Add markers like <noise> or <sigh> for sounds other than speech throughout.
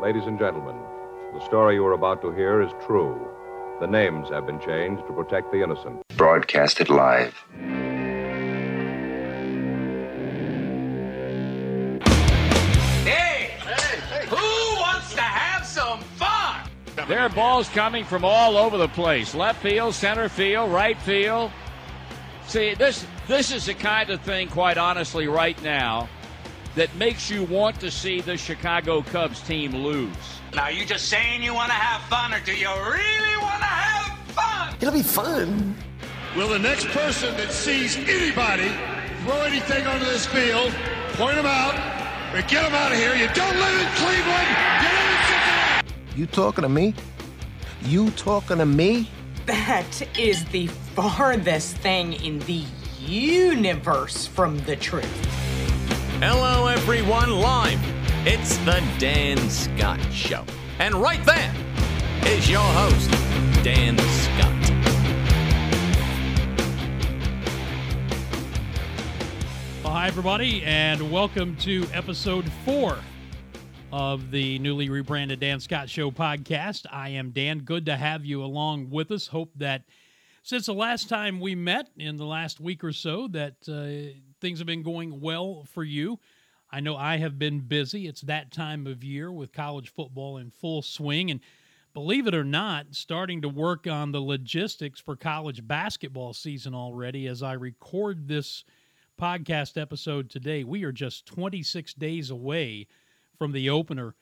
Ladies and gentlemen, the story you are about to hear is true. The names have been changed to protect the innocent. Broadcasted live. Hey! Who wants to have some fun? There are balls coming from all over the place. Left field, center field, right field. See, this this is the kind of thing, quite honestly, right now, that makes you want to see the Chicago Cubs team lose. Now, you just saying you want to have fun, or do you really want to have fun? It'll be fun. Will the next person that sees anybody throw anything onto this field, point them out, or get them out of here? You don't live in Cleveland. You live in Cincinnati. You talking to me? You talking to me? That is the farthest thing in the universe from the truth. Hello, everyone, live. It's the Dan Scott Show. And right there is your host, Dan Scott. Well, hi, everybody, and welcome to episode four of the newly rebranded Dan Scott Show podcast. I am Dan. Good to have you along with us. Hope that since the last time we met in the last week or so, that uh, things have been going well for you. I know I have been busy. It's that time of year with college football in full swing. And believe it or not, starting to work on the logistics for college basketball season already as I record this podcast episode today. We are just 26 days away from the opener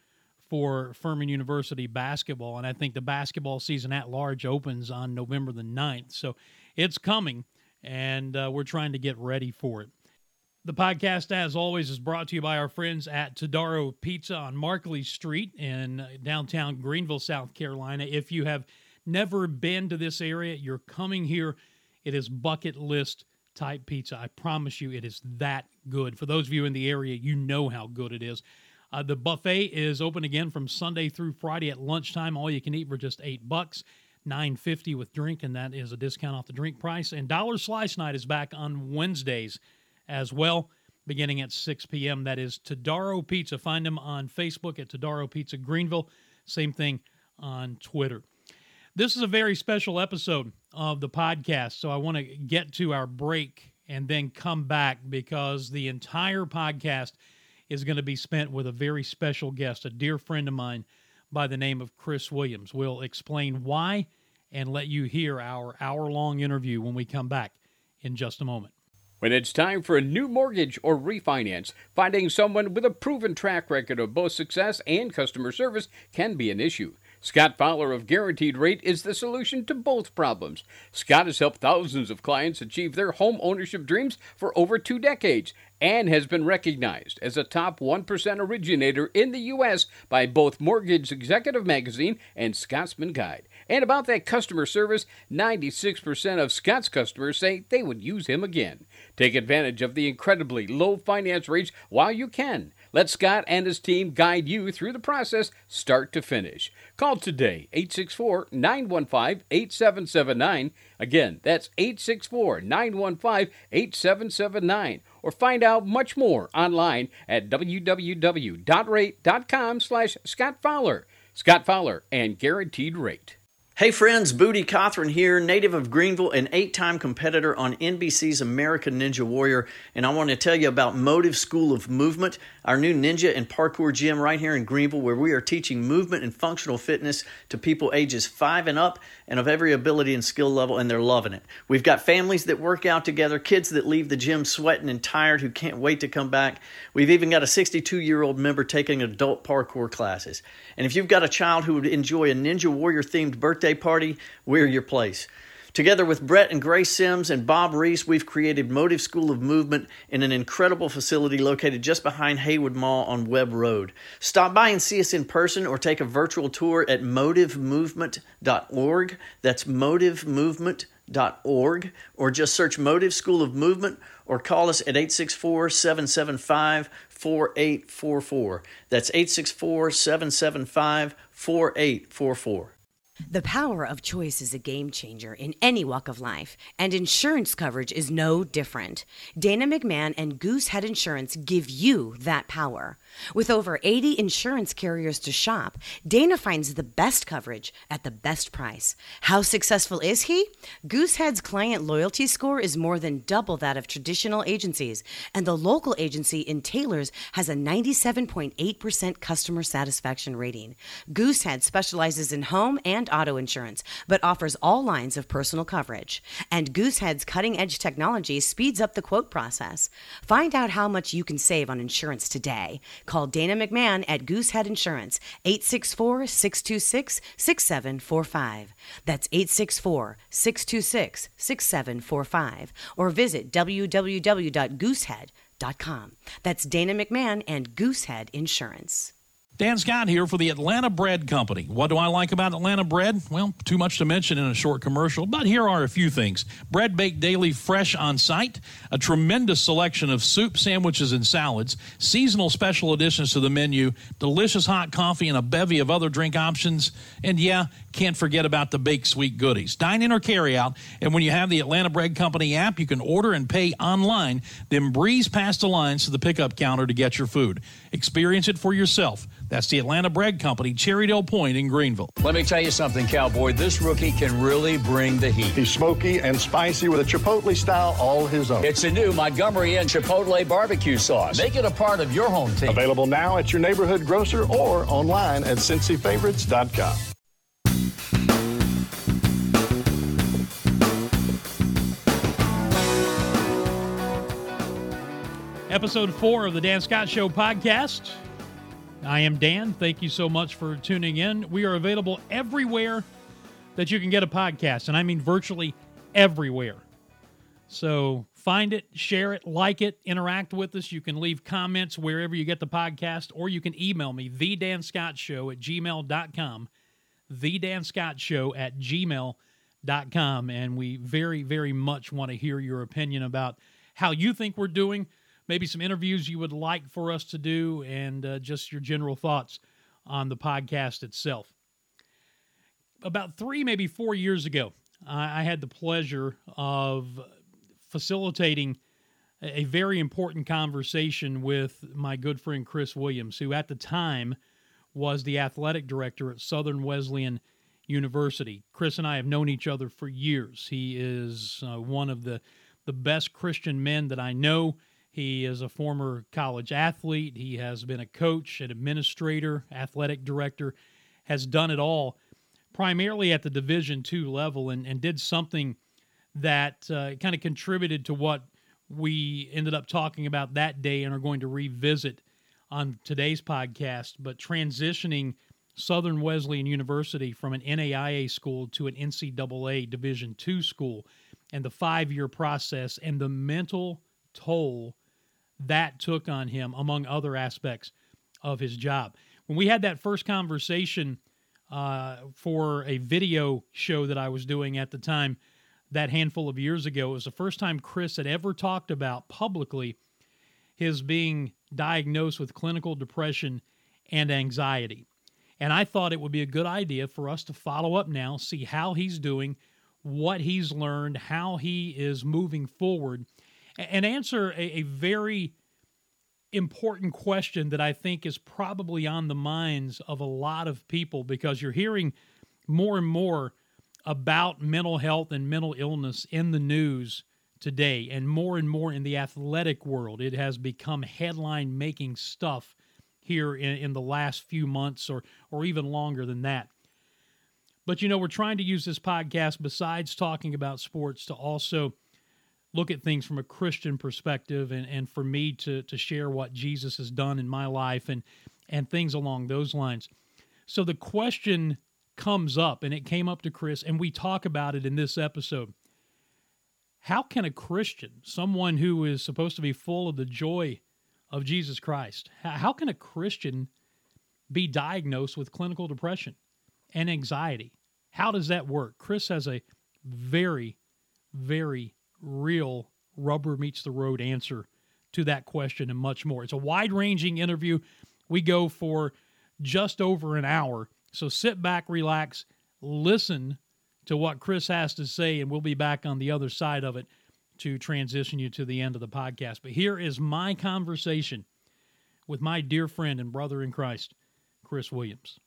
for Furman University basketball. And I think the basketball season at large opens on November the 9th. So it's coming, and uh, we're trying to get ready for it. The podcast, as always, is brought to you by our friends at Todaro Pizza on Markley Street in downtown Greenville, South Carolina. If you have never been to this area, you're coming here. It is bucket list type pizza. I promise you, it is that good. For those of you in the area, you know how good it is. Uh, the buffet is open again from Sunday through Friday at lunchtime. All you can eat for just eight bucks, nine fifty with drink, and that is a discount off the drink price. And Dollar Slice Night is back on Wednesdays as well, beginning at 6 p.m. That is Todaro Pizza. Find them on Facebook at Todaro Pizza Greenville. Same thing on Twitter. This is a very special episode of the podcast, so I want to get to our break and then come back because the entire podcast is going to be spent with a very special guest, a dear friend of mine by the name of Chris Williams. We'll explain why and let you hear our hour long interview when we come back in just a moment. When it's time for a new mortgage or refinance, finding someone with a proven track record of both success and customer service can be an issue. Scott Fowler of Guaranteed Rate is the solution to both problems. Scott has helped thousands of clients achieve their home ownership dreams for over two decades and has been recognized as a top 1% originator in the U.S. by both Mortgage Executive Magazine and Scotsman Guide. And about that customer service, 96% of Scott's customers say they would use him again. Take advantage of the incredibly low finance rates while you can. Let Scott and his team guide you through the process start to finish. Call today 864 915 8779. Again, that's 864 915 8779. Or find out much more online at www.rate.com slash Scott Fowler. Scott Fowler and Guaranteed Rate. Hey friends, Booty Cothran here, native of Greenville, an eight time competitor on NBC's American Ninja Warrior. And I want to tell you about Motive School of Movement, our new ninja and parkour gym right here in Greenville, where we are teaching movement and functional fitness to people ages five and up and of every ability and skill level, and they're loving it. We've got families that work out together, kids that leave the gym sweating and tired who can't wait to come back. We've even got a 62 year old member taking adult parkour classes. And if you've got a child who would enjoy a Ninja Warrior themed birthday party, we're your place. Together with Brett and Grace Sims and Bob Reese, we've created Motive School of Movement in an incredible facility located just behind Haywood Mall on Webb Road. Stop by and see us in person or take a virtual tour at motivemovement.org. That's motivemovement.org. Or just search Motive School of Movement or call us at 864 775 4844. That's 864 775 4844. The power of choice is a game changer in any walk of life, and insurance coverage is no different. Dana McMahon and Goosehead Insurance give you that power. With over 80 insurance carriers to shop, Dana finds the best coverage at the best price. How successful is he? Goosehead's client loyalty score is more than double that of traditional agencies, and the local agency in Taylor's has a 97.8% customer satisfaction rating. Goosehead specializes in home and auto insurance, but offers all lines of personal coverage. And Goosehead's cutting edge technology speeds up the quote process. Find out how much you can save on insurance today. Call Dana McMahon at Goosehead Insurance, 864 626 6745. That's 864 626 6745. Or visit www.goosehead.com. That's Dana McMahon and Goosehead Insurance. Dan Scott here for the Atlanta Bread Company. What do I like about Atlanta bread? Well, too much to mention in a short commercial, but here are a few things. Bread baked daily fresh on site, a tremendous selection of soup, sandwiches, and salads, seasonal special additions to the menu, delicious hot coffee, and a bevy of other drink options. And yeah, can't forget about the baked sweet goodies. Dine in or carry out, and when you have the Atlanta Bread Company app, you can order and pay online, then breeze past the lines to the pickup counter to get your food. Experience it for yourself. That's the Atlanta Bread Company, Cherrydale Point in Greenville. Let me tell you something, Cowboy. This rookie can really bring the heat. He's smoky and spicy with a Chipotle style all his own. It's a new Montgomery Inn Chipotle barbecue sauce. Make it a part of your home team. Available now at your neighborhood grocer or online at cincyfavorites.com. Episode four of the Dan Scott Show podcast. I am Dan. Thank you so much for tuning in. We are available everywhere that you can get a podcast, and I mean virtually everywhere. So find it, share it, like it, interact with us. You can leave comments wherever you get the podcast, or you can email me, the Dan Scott Show at gmail.com, the Dan Scott Show at gmail.com. And we very, very much want to hear your opinion about how you think we're doing maybe some interviews you would like for us to do, and uh, just your general thoughts on the podcast itself. About three, maybe four years ago, I, had the pleasure of facilitating a, a very important conversation with my good friend Chris Williams, who at the time was the athletic director at Southern Wesleyan University. Chris and I have known each other for years. He is uh, one of the the best Christian men that I know. He is a former college athlete. He has been a coach, an administrator, athletic director, has done it all primarily at the Division two level and, and did something that uh, kind of contributed to what we ended up talking about that day and are going to revisit on today's podcast. But transitioning Southern Wesleyan University from an NAIA school to an NCAA Division two school and the five year process and the mental toll that took on him, among other aspects of his job. When we had that first conversation uh, for a video show that I was doing at the time, that handful of years ago, it was the first time Chris had ever talked about publicly his being diagnosed with clinical depression and anxiety. And I thought it would be a good idea for us to follow up now, see how he's doing, what he's learned, how he is moving forward and answer a, a very important question that I think is probably on the minds of a lot of people because you're hearing more and more about mental health and mental illness in the news today, and more and more in the athletic world. It has become headline making stuff here in, in the last few months or, or even longer than that. But you know, we're trying to use this podcast, besides talking about sports, to also look at things from a Christian perspective and, and for me to, to share what Jesus has done in my life and, and things along those lines. So the question comes up, and it came up to Chris, and we talk about it in this episode. How can a Christian, someone who is supposed to be full of the joy of Jesus Christ, how can a Christian be diagnosed with clinical depression and anxiety? How does that work? Chris has a very, very real rubber meets the road answer to that question and much more. It's a wide ranging interview. We go for just over an hour. So sit back, relax, listen to what Chris has to say, and we'll be back on the other side of it to transition you to the end of the podcast. But here is my conversation with my dear friend and brother in Christ, Chris Williams.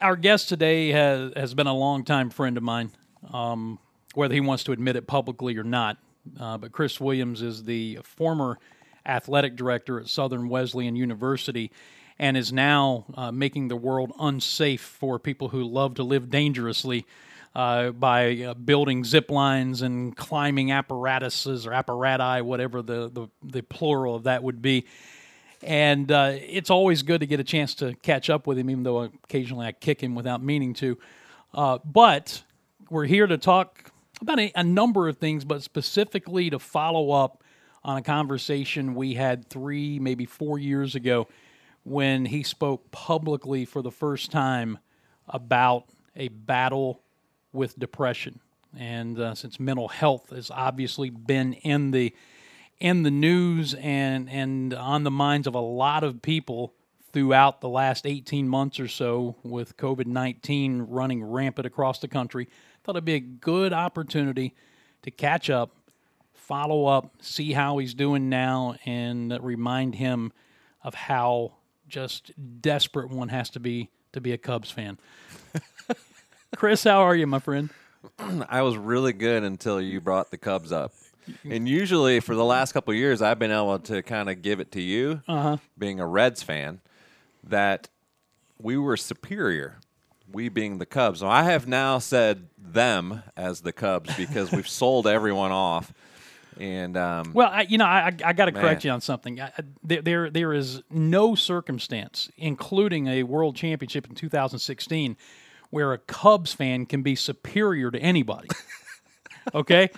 Our guest today has, has been a longtime friend of mine, um, whether he wants to admit it publicly or not. Uh, but Chris Williams is the former athletic director at Southern Wesleyan University and is now uh, making the world unsafe for people who love to live dangerously uh, by uh, building zip lines and climbing apparatuses or apparati, whatever the, the, the plural of that would be. And uh, it's always good to get a chance to catch up with him, even though occasionally I kick him without meaning to. Uh, but we're here to talk about a, a number of things, but specifically to follow up on a conversation we had three, maybe four years ago when he spoke publicly for the first time about a battle with depression. And uh, since mental health has obviously been in the in the news and and on the minds of a lot of people throughout the last 18 months or so with COVID-19 running rampant across the country, thought it'd be a good opportunity to catch up, follow up, see how he's doing now and remind him of how just desperate one has to be to be a Cubs fan. <laughs> Chris, how are you, my friend? <clears throat> I was really good until you brought the Cubs up. <laughs> And usually, for the last couple years, I've been able to kind of give it to you, uh-huh. being a Reds fan, that we were superior. We being the Cubs. So I have now said them as the Cubs because we've <laughs> sold everyone off. And um, well, I, you know, I, I got to correct you on something. I, there, there, there is no circumstance, including a World Championship in 2016, where a Cubs fan can be superior to anybody. <laughs> okay,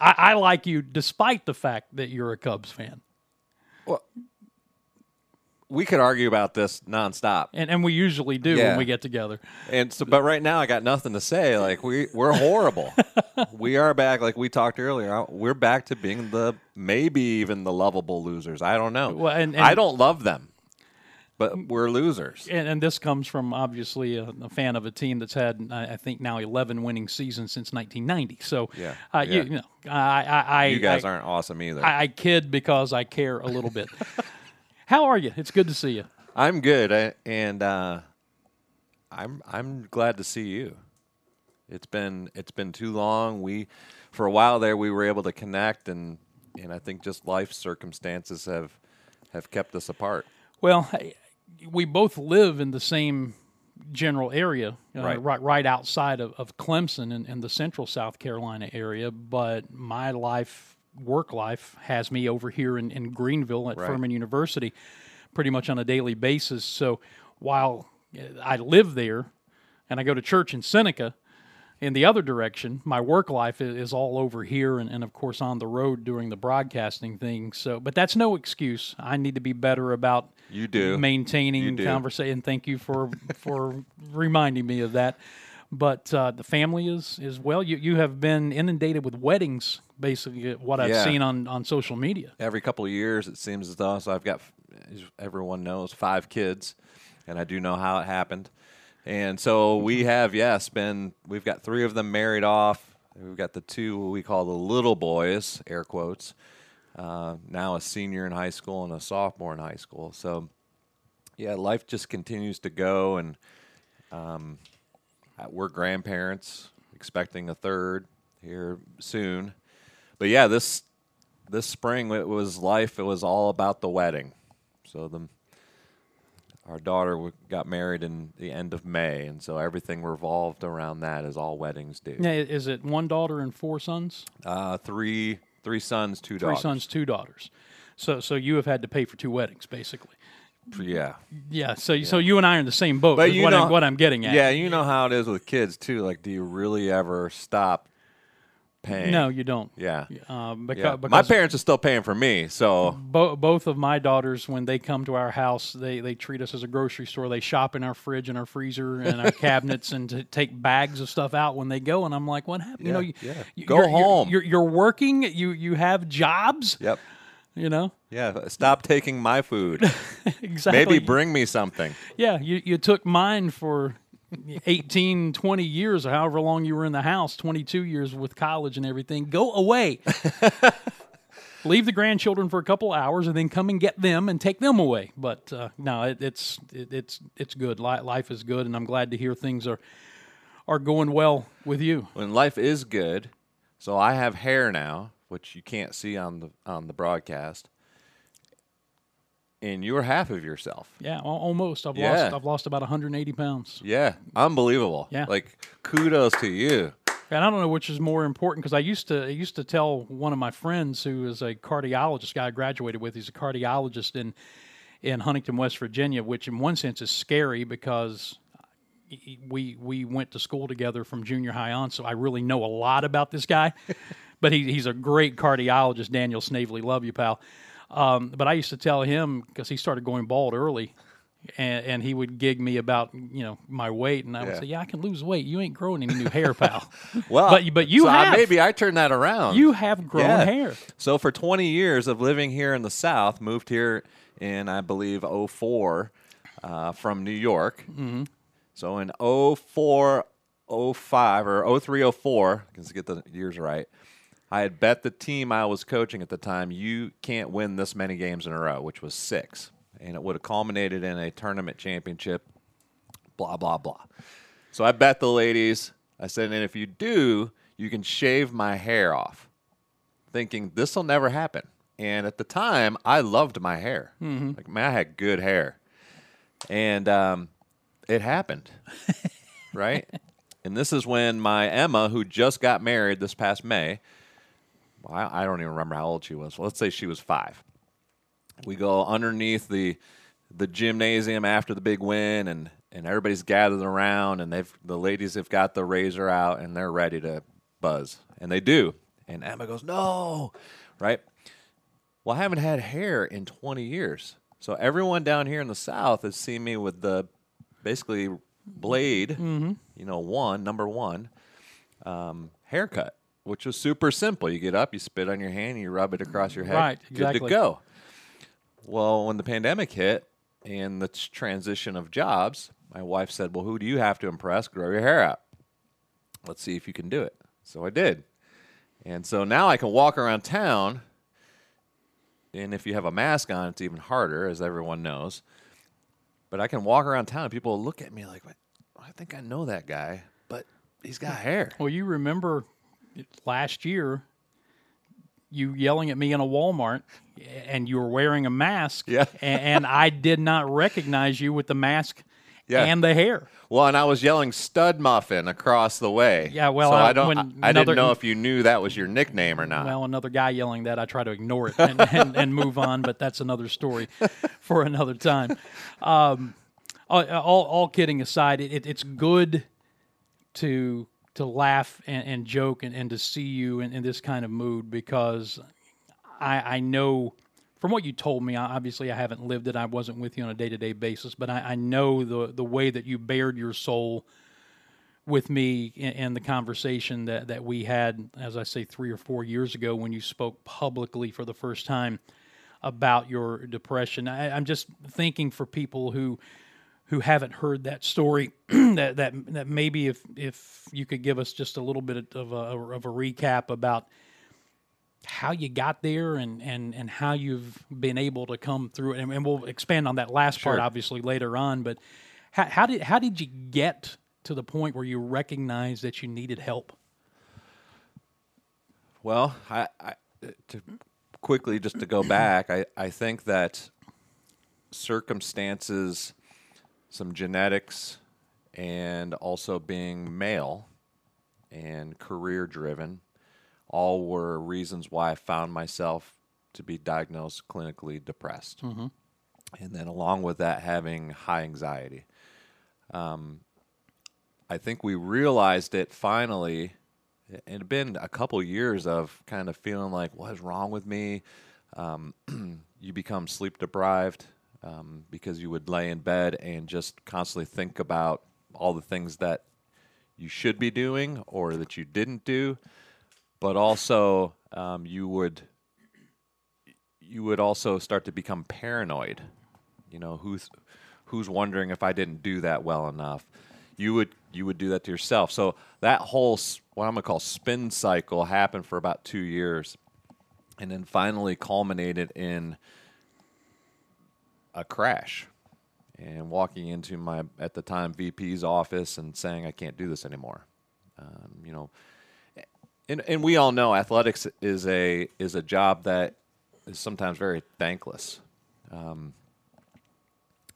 I, I like you despite the fact that you're a Cubs fan. Well, we could argue about this nonstop, and and we usually do Yeah. when we get together. And so, but right now I got nothing to say. Like we we're horrible. <laughs> we are back. Like we talked earlier, we're back to being the maybe even the lovable losers. I don't know. Well, and- and- I don't love them, but we're losers. And, and this comes from obviously a, a fan of a team that's had, I think, now 11 winning seasons since 1990. So, Yeah, uh, yeah. You, you know, I, I, I you guys I- aren't awesome either. I, I kid because I care a little bit. <laughs> How are you? It's good to see you. I'm good, I, and uh, I'm I'm glad to see you. It's been it's been too long. We for a while there we were able to connect, and and I think just life circumstances have have kept us apart. Well, we both live in the same general area, uh, Right. right, right outside of, of Clemson in, in the central South Carolina area. But my life, work life, has me over here in, in Greenville at Right. Furman University pretty much on a daily basis. So while uh, I live there and I go to church in Seneca, in the other direction, my work life is all over here and, and of course on the road doing the broadcasting thing. So, but that's no excuse. I need to be better about You do. maintaining You do. conversation. Thank you for for <laughs> reminding me of that. But uh, the family is is well. You you have been inundated with weddings, basically. What I've Yeah. seen on on social media. Every couple of years, it seems as though. So I've got, as everyone knows, five kids, and I do know how it happened. And so we have, yes, been. We've got three of them married off. We've got the two we call the little boys, air quotes. Uh, now a senior in high school and a sophomore in high school. So, yeah, life just continues to go, and um, uh, we're grandparents, expecting a third here soon. But yeah, this this spring it was life. It was all about the wedding. So the our daughter got married in the end of May, and so everything revolved around that, as all weddings do. Now, is it one daughter and four sons? Uh, three three sons, two Three daughters. sons, two daughters. So so you have had to pay for two weddings, basically. Yeah. Yeah. So so you and I are in the same boat. But you what know I'm, what I'm getting at. Yeah, you know how it is with kids too. Like, do you really ever stop paying? No, you don't. Yeah. Um, Yeah. because, My parents are still paying for me, so Bo- both of my daughters, when they come to our house, they, they treat us as a grocery store. They shop in our fridge and our freezer and our <laughs> cabinets and to take bags of stuff out when they go. And I'm like, what happened? you know, you, yeah. you- Go you're- you're- home. You're, you're working. You you have jobs. Yep. You know, Yeah, stop taking my food. <laughs> exactly. Maybe bring me something. Yeah, you, you took mine for 18, 20 years, or however long you were in the house, 22 years with college and everything. Go away. <laughs> Leave the grandchildren for a couple hours and then come and get them and take them away. But uh, no, it, it's it, it's it's good. Life is good, and I'm glad to hear things are are going well with you. When life is good, so I have hair now, which you can't see on the on the broadcast. And you're half of yourself. Yeah, al- almost. I've Yeah. lost I've lost about 180 pounds. Yeah, unbelievable. Yeah. like kudos to you. And I don't know which is more important because I used to I used to tell one of my friends who is a cardiologist, guy I graduated with. He's a cardiologist in in Huntington, West Virginia, which in one sense is scary because we we went to school together from junior high on, so I really know a lot about this guy. <laughs> but he, he's a great cardiologist, Daniel Snavely. Love you, pal. Um, but I used to tell him because he started going bald early. And, and he would gig me about you know my weight, and I would Yeah. say, "Yeah, I can lose weight. You ain't growing any new hair, pal." <laughs> Well, but but you so I- maybe I turned that around. You have grown Yeah. hair. So for 20 years of living here in the South, moved here in I believe 04 uh, from New York. Mhm. So in 04, 05 or 03, 04, let's get the years right. I had bet the team I was coaching at the time, you can't win this many games in a row, which was six. And it would have culminated in a tournament championship, blah, blah, blah. So I bet the ladies, I said, and if you do, you can shave my hair off, thinking this will never happen. And at the time, I loved my hair. Mhm. Like, man, I had good hair. And um, it happened, <laughs> right? And this is when my Emma, who just got married this past May, I, I don't even remember how old she was. Well, let's say she was five. We go underneath the the gymnasium after the big win, and and everybody's gathered around, and they've the ladies have got the razor out, and they're ready to buzz, and they do. And Emma goes, "No," right? Well, I haven't had hair in 20 years, so everyone down here in the South has seen me with the basically blade, Mhm. you know, one number one um, haircut, which was super simple. You get up, you spit on your hand, and you rub it across your head, Right, exactly. good to go. Well, when the pandemic hit and the transition of jobs, my wife said, "Well, who do you have to impress? Grow your hair out. Let's see if you can do it." So I did, and so now I can walk around town. And if you have a mask on, it's even harder, as everyone knows. But I can walk around town, and people look at me like, "I think I know that guy, but he's got hair." Well, you remember last year you yelling at me in a Walmart and you were wearing a mask. Yeah. a- and, I did not recognize you with the mask Yeah. and the hair. Well, and I was yelling "stud muffin" across the way. Yeah, well, so I- I don't. when I, I another- didn't know if you knew that was your nickname or not. Well, another guy yelling that, I try to ignore it and, and, and move on, but that's another story <laughs> for another time. Um, all, all, all kidding aside, it, it's good to to laugh and, and joke and, and to see you in, in this kind of mood because I, I know from what you told me, obviously I haven't lived it. I wasn't with you on a day to day basis, but I, I know the the way that you bared your soul with me in, in the conversation that, that we had, as I say, three or four years ago when you spoke publicly for the first time about your depression. I, I'm just thinking for people who who haven't heard that story, <clears throat> that that that maybe if if you could give us just a little bit of a of a recap about how you got there and and and how you've been able to come through it, and, and we'll expand on that last part Sure. obviously later on. But how, how did how did you get to the point where you recognized that you needed help? Well, I, I to quickly just to go back, I, I think that circumstances, some genetics, and also being male and career driven, all were reasons why I found myself to be diagnosed clinically depressed. Mhm. And then along with that, having high anxiety. Um, I think we realized it finally. It had been a couple years of kind of feeling like, what is wrong with me? Um, <clears throat> you become sleep deprived um, because you would lay in bed and just constantly think about all the things that you should be doing or that you didn't do. But also, um, you would you would also start to become paranoid. You know, who's who's wondering if I didn't do that well enough. You would you would do that to yourself. So that whole what I'm gonna call spin cycle happened for about two years, and then finally culminated in a crash and walking into my at the time VP's office and saying I can't do this anymore. Um, you know, and and we all know athletics is a is a job that is sometimes very thankless, um,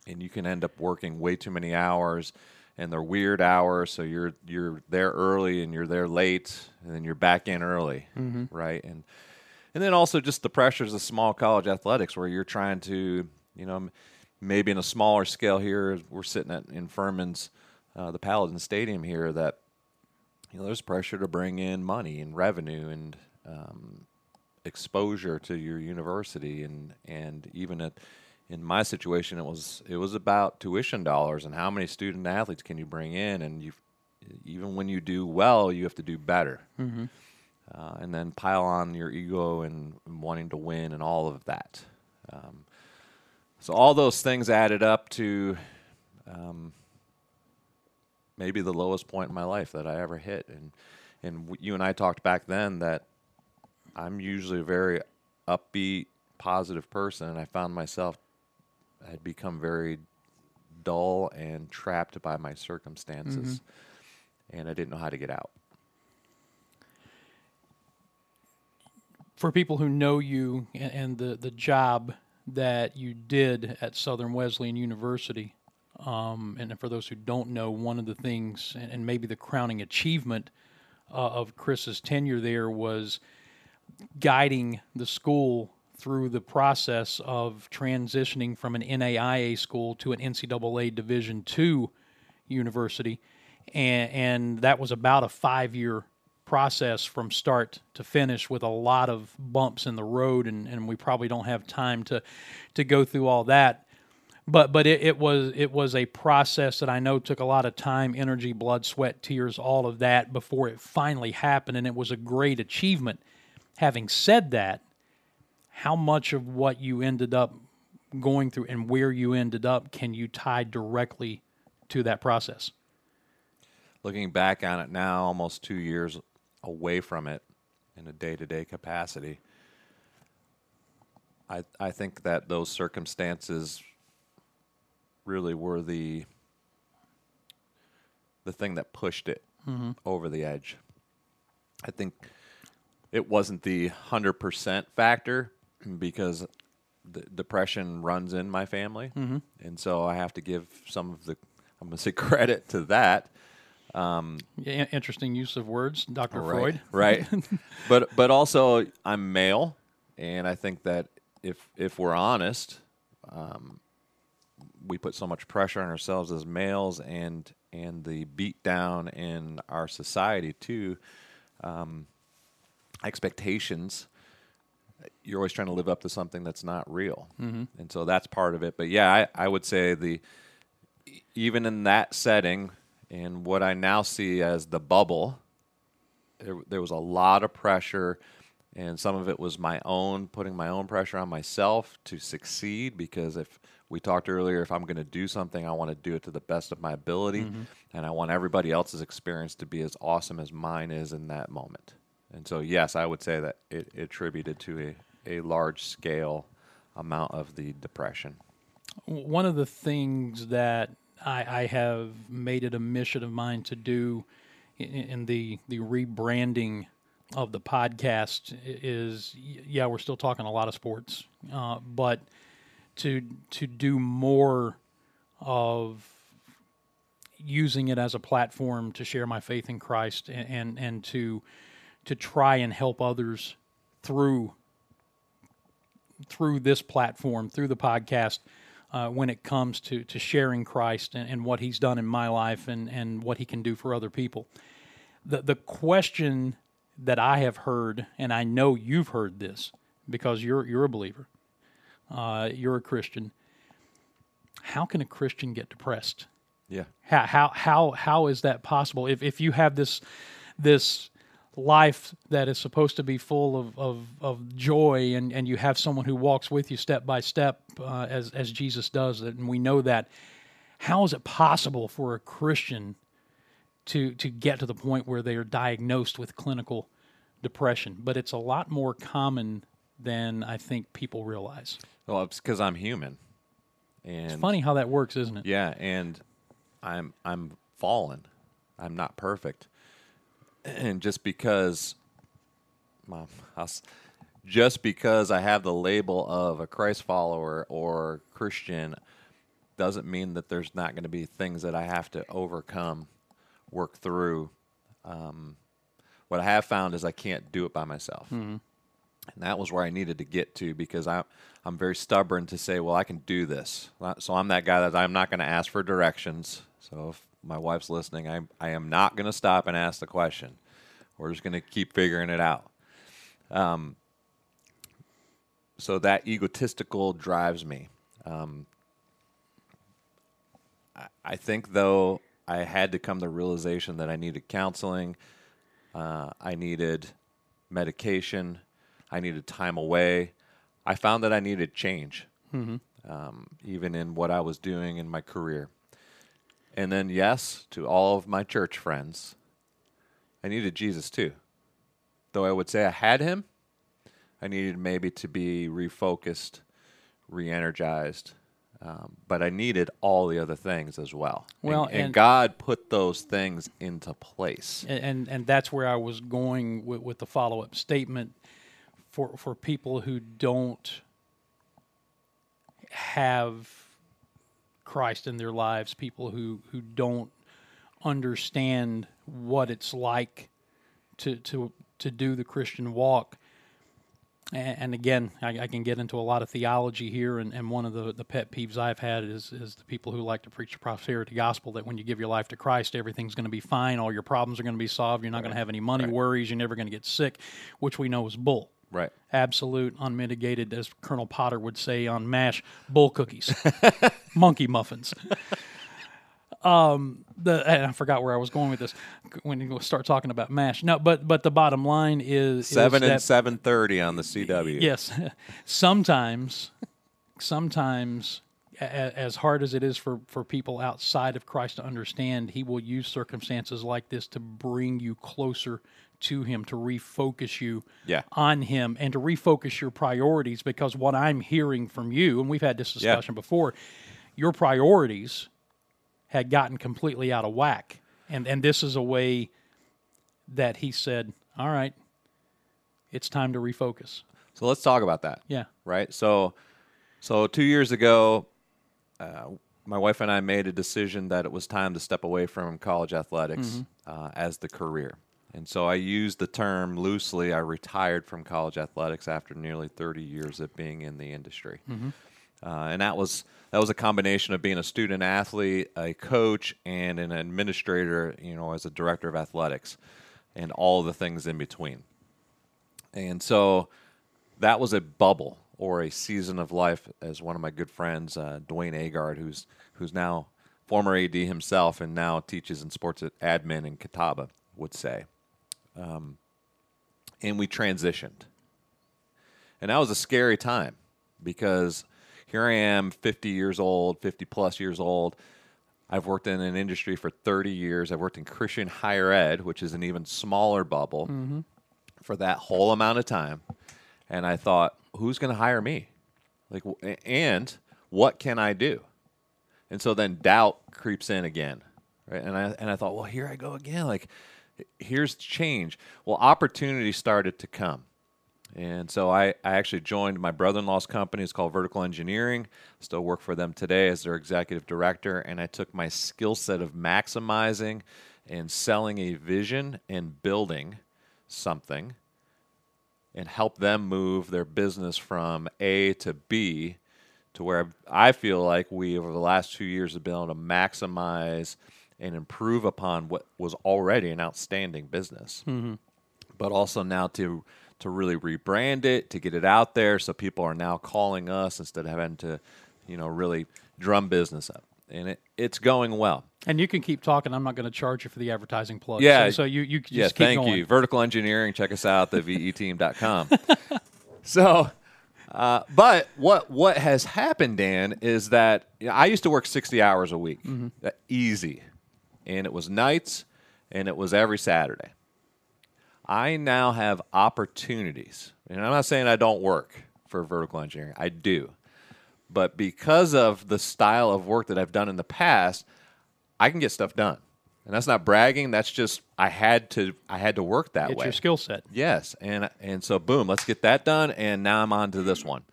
and you can end up working way too many hours, and they're weird hours. So you're you're there early and you're there late, and then you're back in early, Mhm. right? And and then also just the pressures of small college athletics, where you're trying to, you know, maybe in a smaller scale here, we're sitting at in Furman's, uh, the Paladin Stadium here, that you know, there's pressure to bring in money and revenue and um, exposure to your university, and and even at in my situation, it was it was about tuition dollars and how many student athletes can you bring in, and you even when you do well, you have to do better, Mhm. uh, and then pile on your ego and, and wanting to win and all of that. Um, so all those things added up to. Um, maybe the lowest point in my life that I ever hit. And and you and I talked back then that I'm usually a very upbeat, positive person, and I found myself I had become very dull and trapped by my circumstances, and I didn't know how to get out. for people who know you a- and the, the job that you did at Southern Wesleyan University, um, and for those who don't know, one of the things, and, and maybe the crowning achievement uh, of Chris's tenure there was guiding the school through the process of transitioning from an NAIA school to an NCAA Division II university, and, and that was about a five-year process from start to finish with a lot of bumps in the road, and, and we probably don't have time to to go through all that. But but it, it was it was a process that I know took a lot of time, energy, blood, sweat, tears, all of that before it finally happened, and it was a great achievement. Having said that, how much of what you ended up going through and where you ended up can you tie directly to that process? Looking back on it now, almost two years away from it in a day to day capacity, I, I think that those circumstances really were the the thing that pushed it Mhm. over the edge. I think it wasn't the hundred percent factor because the depression runs in my family, Mhm. and so I have to give some of the I'm going to say <laughs> credit to that. Um, Yeah, interesting use of words, Dr. right, Freud. <laughs> right? <laughs> but but also I'm male, and I think that if if we're honest, um, we put so much pressure on ourselves as males, and and the beat down in our society too. Um, expectations. You're always trying to live up to something that's not real, Mhm. and so that's part of it. But yeah, I, I would say the even in that setting, and what I now see as the bubble, there, there was a lot of pressure, and some of it was my own putting my own pressure on myself to succeed. Because if we talked earlier, if I'm going to do something, I want to do it to the best of my ability, Mhm. and I want everybody else's experience to be as awesome as mine is in that moment. And so, yes, I would say that it, it attributed to a, a large scale amount of the depression. One of the things that I, I have made it a mission of mine to do in, in the the rebranding of the podcast is yeah we're still talking a lot of sports, uh, but to to do more of using it as a platform to share my faith in Christ and and, and to to try and help others through through this platform, through the podcast, uh, when it comes to, to sharing Christ and, and what He's done in my life and, and what He can do for other people. The, the question that I have heard, and I know you've heard this because you're, you're a believer, uh, you're a Christian. How can a Christian get depressed? Yeah. How, how, how, how is that possible? If, if you have this, this life that is supposed to be full of, of, of joy and, and you have someone who walks with you step by step uh, as, as Jesus does it, and we know that, how is it possible for a Christian to, to get to the point where they are diagnosed with clinical depression? But it's a lot more common than I think people realize. Well, it's because I'm human. And It's funny how that works, isn't it? Yeah, and I'm I'm fallen. I'm not perfect. And <clears throat> just because I'll just because I have the label of a Christ follower or Christian doesn't mean that there's not going to be things that I have to overcome, work through. Um, what I have found is I can't do it by myself. Mhm. And that was where I needed to get to because I, I'm very stubborn to say, well, I can do this. So I'm that guy that I'm not going to ask for directions. So if my wife's listening, I, I am not going to stop and ask the question. We're just going to keep figuring it out. Um, so that egotistical drives me. Um, I, I think, though, I had to come to the realization that I needed counseling, uh, I needed medication, I needed time away. I found that I needed change, Mhm. um, even in what I was doing in my career. And then, yes, to all of my church friends, I needed Jesus too. Though I would say I had him, I needed maybe to be refocused, re energized. Um, but I needed all the other things as well. And- Well, and, and- God put those things into place. and and, and that's where I was going with, with the follow up statement for for people who don't have Christ in their lives, people who who don't understand what it's like to to to do the Christian walk. And, and again, I, I can get into a lot of theology here, and, and one of the, the pet peeves I've had is is the people who like to preach the prosperity gospel that when you give your life to Christ, everything's going to be fine, all your problems are going to be solved, you're not going to have any money worries, you're never going to get sick, which we know is bull. Right. Absolute, unmitigated, as Colonel Potter would say on MASH, bull cookies, <laughs> monkey muffins. Um, the and I forgot where I was going with this when you start talking about MASH. No, but but the bottom line is is Seven and seven thirty on the CW. Yes. <laughs> sometimes, sometimes, as hard as it is for, for people outside of Christ to understand, He will use circumstances like this to bring you closer to Him, to refocus you Yeah. on Him, and to refocus your priorities. Because what I'm hearing from you, and we've had this Yeah. discussion before, your priorities had gotten completely out of whack. And, and this is a way that He said, All right, it's time to refocus. So let's talk about that. Yeah. Right. So, so two years ago, uh, my wife and I made a decision that it was time to step away from college athletics Mhm. uh, as the career. And so I used the term loosely. I retired from college athletics after nearly 30 years of being in the industry. Mhm. Uh, and that was that was a combination of being a student athlete, a coach, and an administrator. You know, as a director of athletics, and all the things in between. And so that was a bubble or a season of life, as one of my good friends, uh, Dwayne Agard, who's who's now former AD himself and now teaches in sports at admin in Catawba, would say. Um, and we transitioned, and that was a scary time because here I am, 50 years old, 50 plus years old. I've worked in an industry for 30 years. I've worked in Christian higher ed, which is an even smaller bubble Mhm. for that whole amount of time. And I thought, who's going to hire me? Like, and what can I do? And so then doubt creeps in again, right? And I and I thought, well, here I go again. Like, here's change. Well, opportunity started to come. And so I, I actually joined my brother in law's company. It's called Vertical Engineering. Still work for them today as their executive director. And I took my skill set of maximizing and selling a vision and building something and help them move their business from A to B to where I feel like we, over the last two years, have been able to maximize and improve upon what was already an outstanding business Mhm. but also now to to really rebrand it to get it out there so people are now calling us instead of having to you know really drum business up and it, it's going well. And you can keep talking. I'm not going to charge you for the advertising plug. Yeah. So, so you you just yeah, keep thank going. you. Vertical engineering. Check us out theveteam.com. <laughs> so, uh, but what what has happened, Dan, is that you know, I used to work 60 hours a week, Mhm. Uh, easy, and it was nights, and it was every Saturday. I now have opportunities, and I'm not saying I don't work for vertical engineering. I do, but because of the style of work that I've done in the past, I can get stuff done. And that's not bragging. That's just I had to I had to work that It's way. your skill set. Yes, and and so boom, let's get that done. And now I'm on to this one.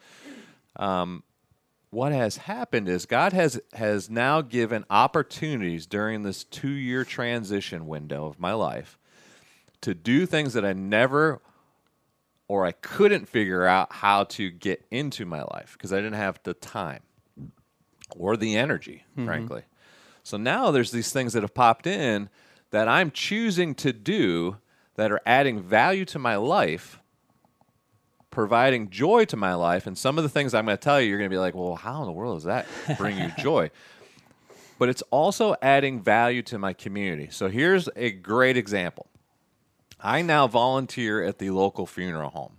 Um, what has happened is God has has now given opportunities during this two year transition window of my life to do things that I never or I couldn't figure out how to get into my life because I didn't have the time or the energy, Mhm. frankly. So now there's these things that have popped in that I'm choosing to do that are adding value to my life, providing joy to my life. And some of the things I'm going to tell you, you're going to be like, well, how in the world does that bring you <laughs> joy? But it's also adding value to my community. So here's a great example. I now volunteer at the local funeral home.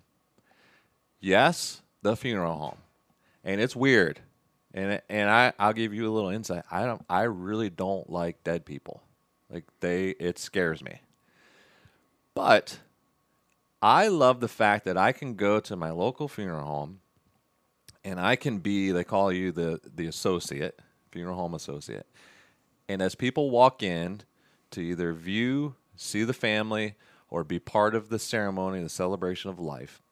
Yes, the funeral home. And it's weird. And and I I'll give you a little insight. I don't I really don't like dead people. Like they it scares me. But I love the fact that I can go to my local funeral home and I can be they call you the the associate, funeral home associate. And as people walk in to either view, see the family or be part of the ceremony, the celebration of life,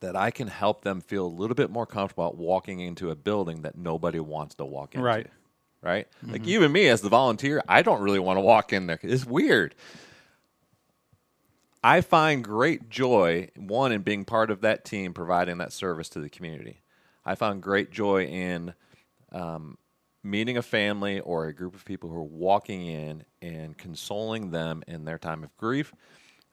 that I can help them feel a little bit more comfortable walking into a building that nobody wants to walk into. Right. Right? Like Mhm. even me as the volunteer, I don't really want to walk in there. It's weird. I find great joy, one, in being part of that team providing that service to the community. I found great joy in um, meeting a family or a group of people who are walking in and consoling them in their time of grief.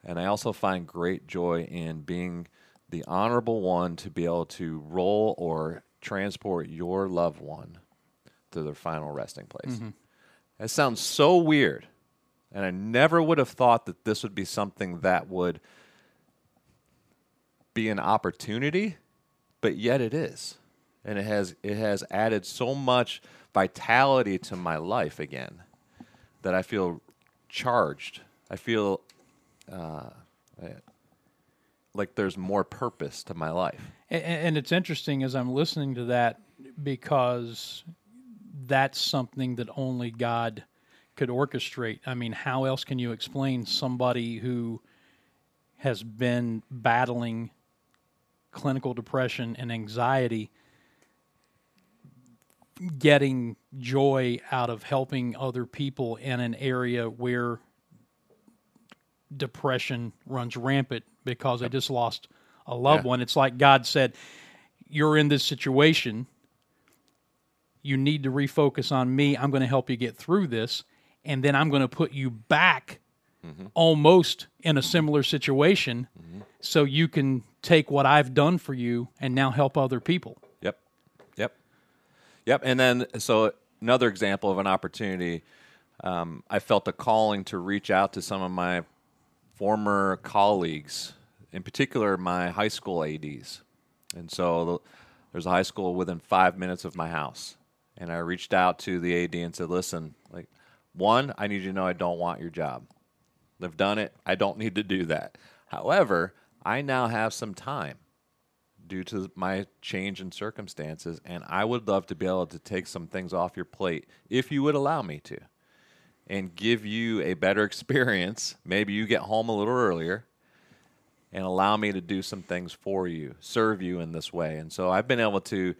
And I also find great joy in being the honorable one to be able to roll or transport your loved one to their final resting place. Mhm. That sounds so weird. And I never would have thought that this would be something that would be an opportunity, but yet it is. And it has it has added so much vitality to my life again that I feel charged. I feel uh, like there's more purpose to my life. And, and it's interesting as I'm listening to that because that's something that only God could orchestrate. I mean, how else can you explain somebody who has been battling clinical depression and anxiety getting joy out of helping other people in an area where depression runs rampant because they just lost a loved Yeah. one. It's like God said, You're in this situation. You need to refocus on me. I'm going to help you get through this. And then I'm going to put you back almost in a similar situation so you can take what I've done for you and now help other people. Yep. Yep. Yep. And then, so another example of an opportunity, um, I felt a calling to reach out to some of my former colleagues, in particular my high school ADs. And so the, there's a high school within five minutes of my house. And I reached out to the AD and said, listen, like, one, I need you to know I don't want your job. I've done it. I don't need to do that. However, I now have some time due to my change in circumstances, and I would love to be able to take some things off your plate if you would allow me to and give you a better <laughs> experience. Maybe you get home a little earlier and allow me to do some things for you, serve you in this way. And so I've been able to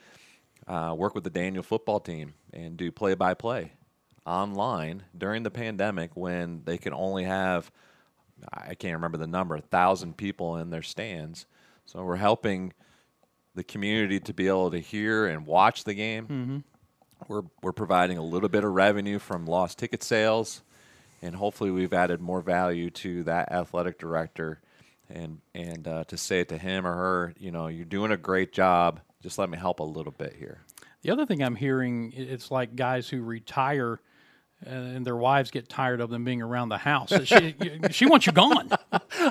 uh, work with the Daniel football team and do play by play online during the pandemic when they can only have I can't remember the number, a thousand people in their stands. So we're helping the community to be able to hear and watch the game. Mhm. We're we're providing a little bit of revenue from lost ticket sales, and hopefully we've added more value to that athletic director, and and uh, to say it to him or her, you know, you're doing a great job. Just let me help a little bit here. The other thing I'm hearing, it's like guys who retire and their wives get tired of them being around the house. She, <laughs> she wants you gone.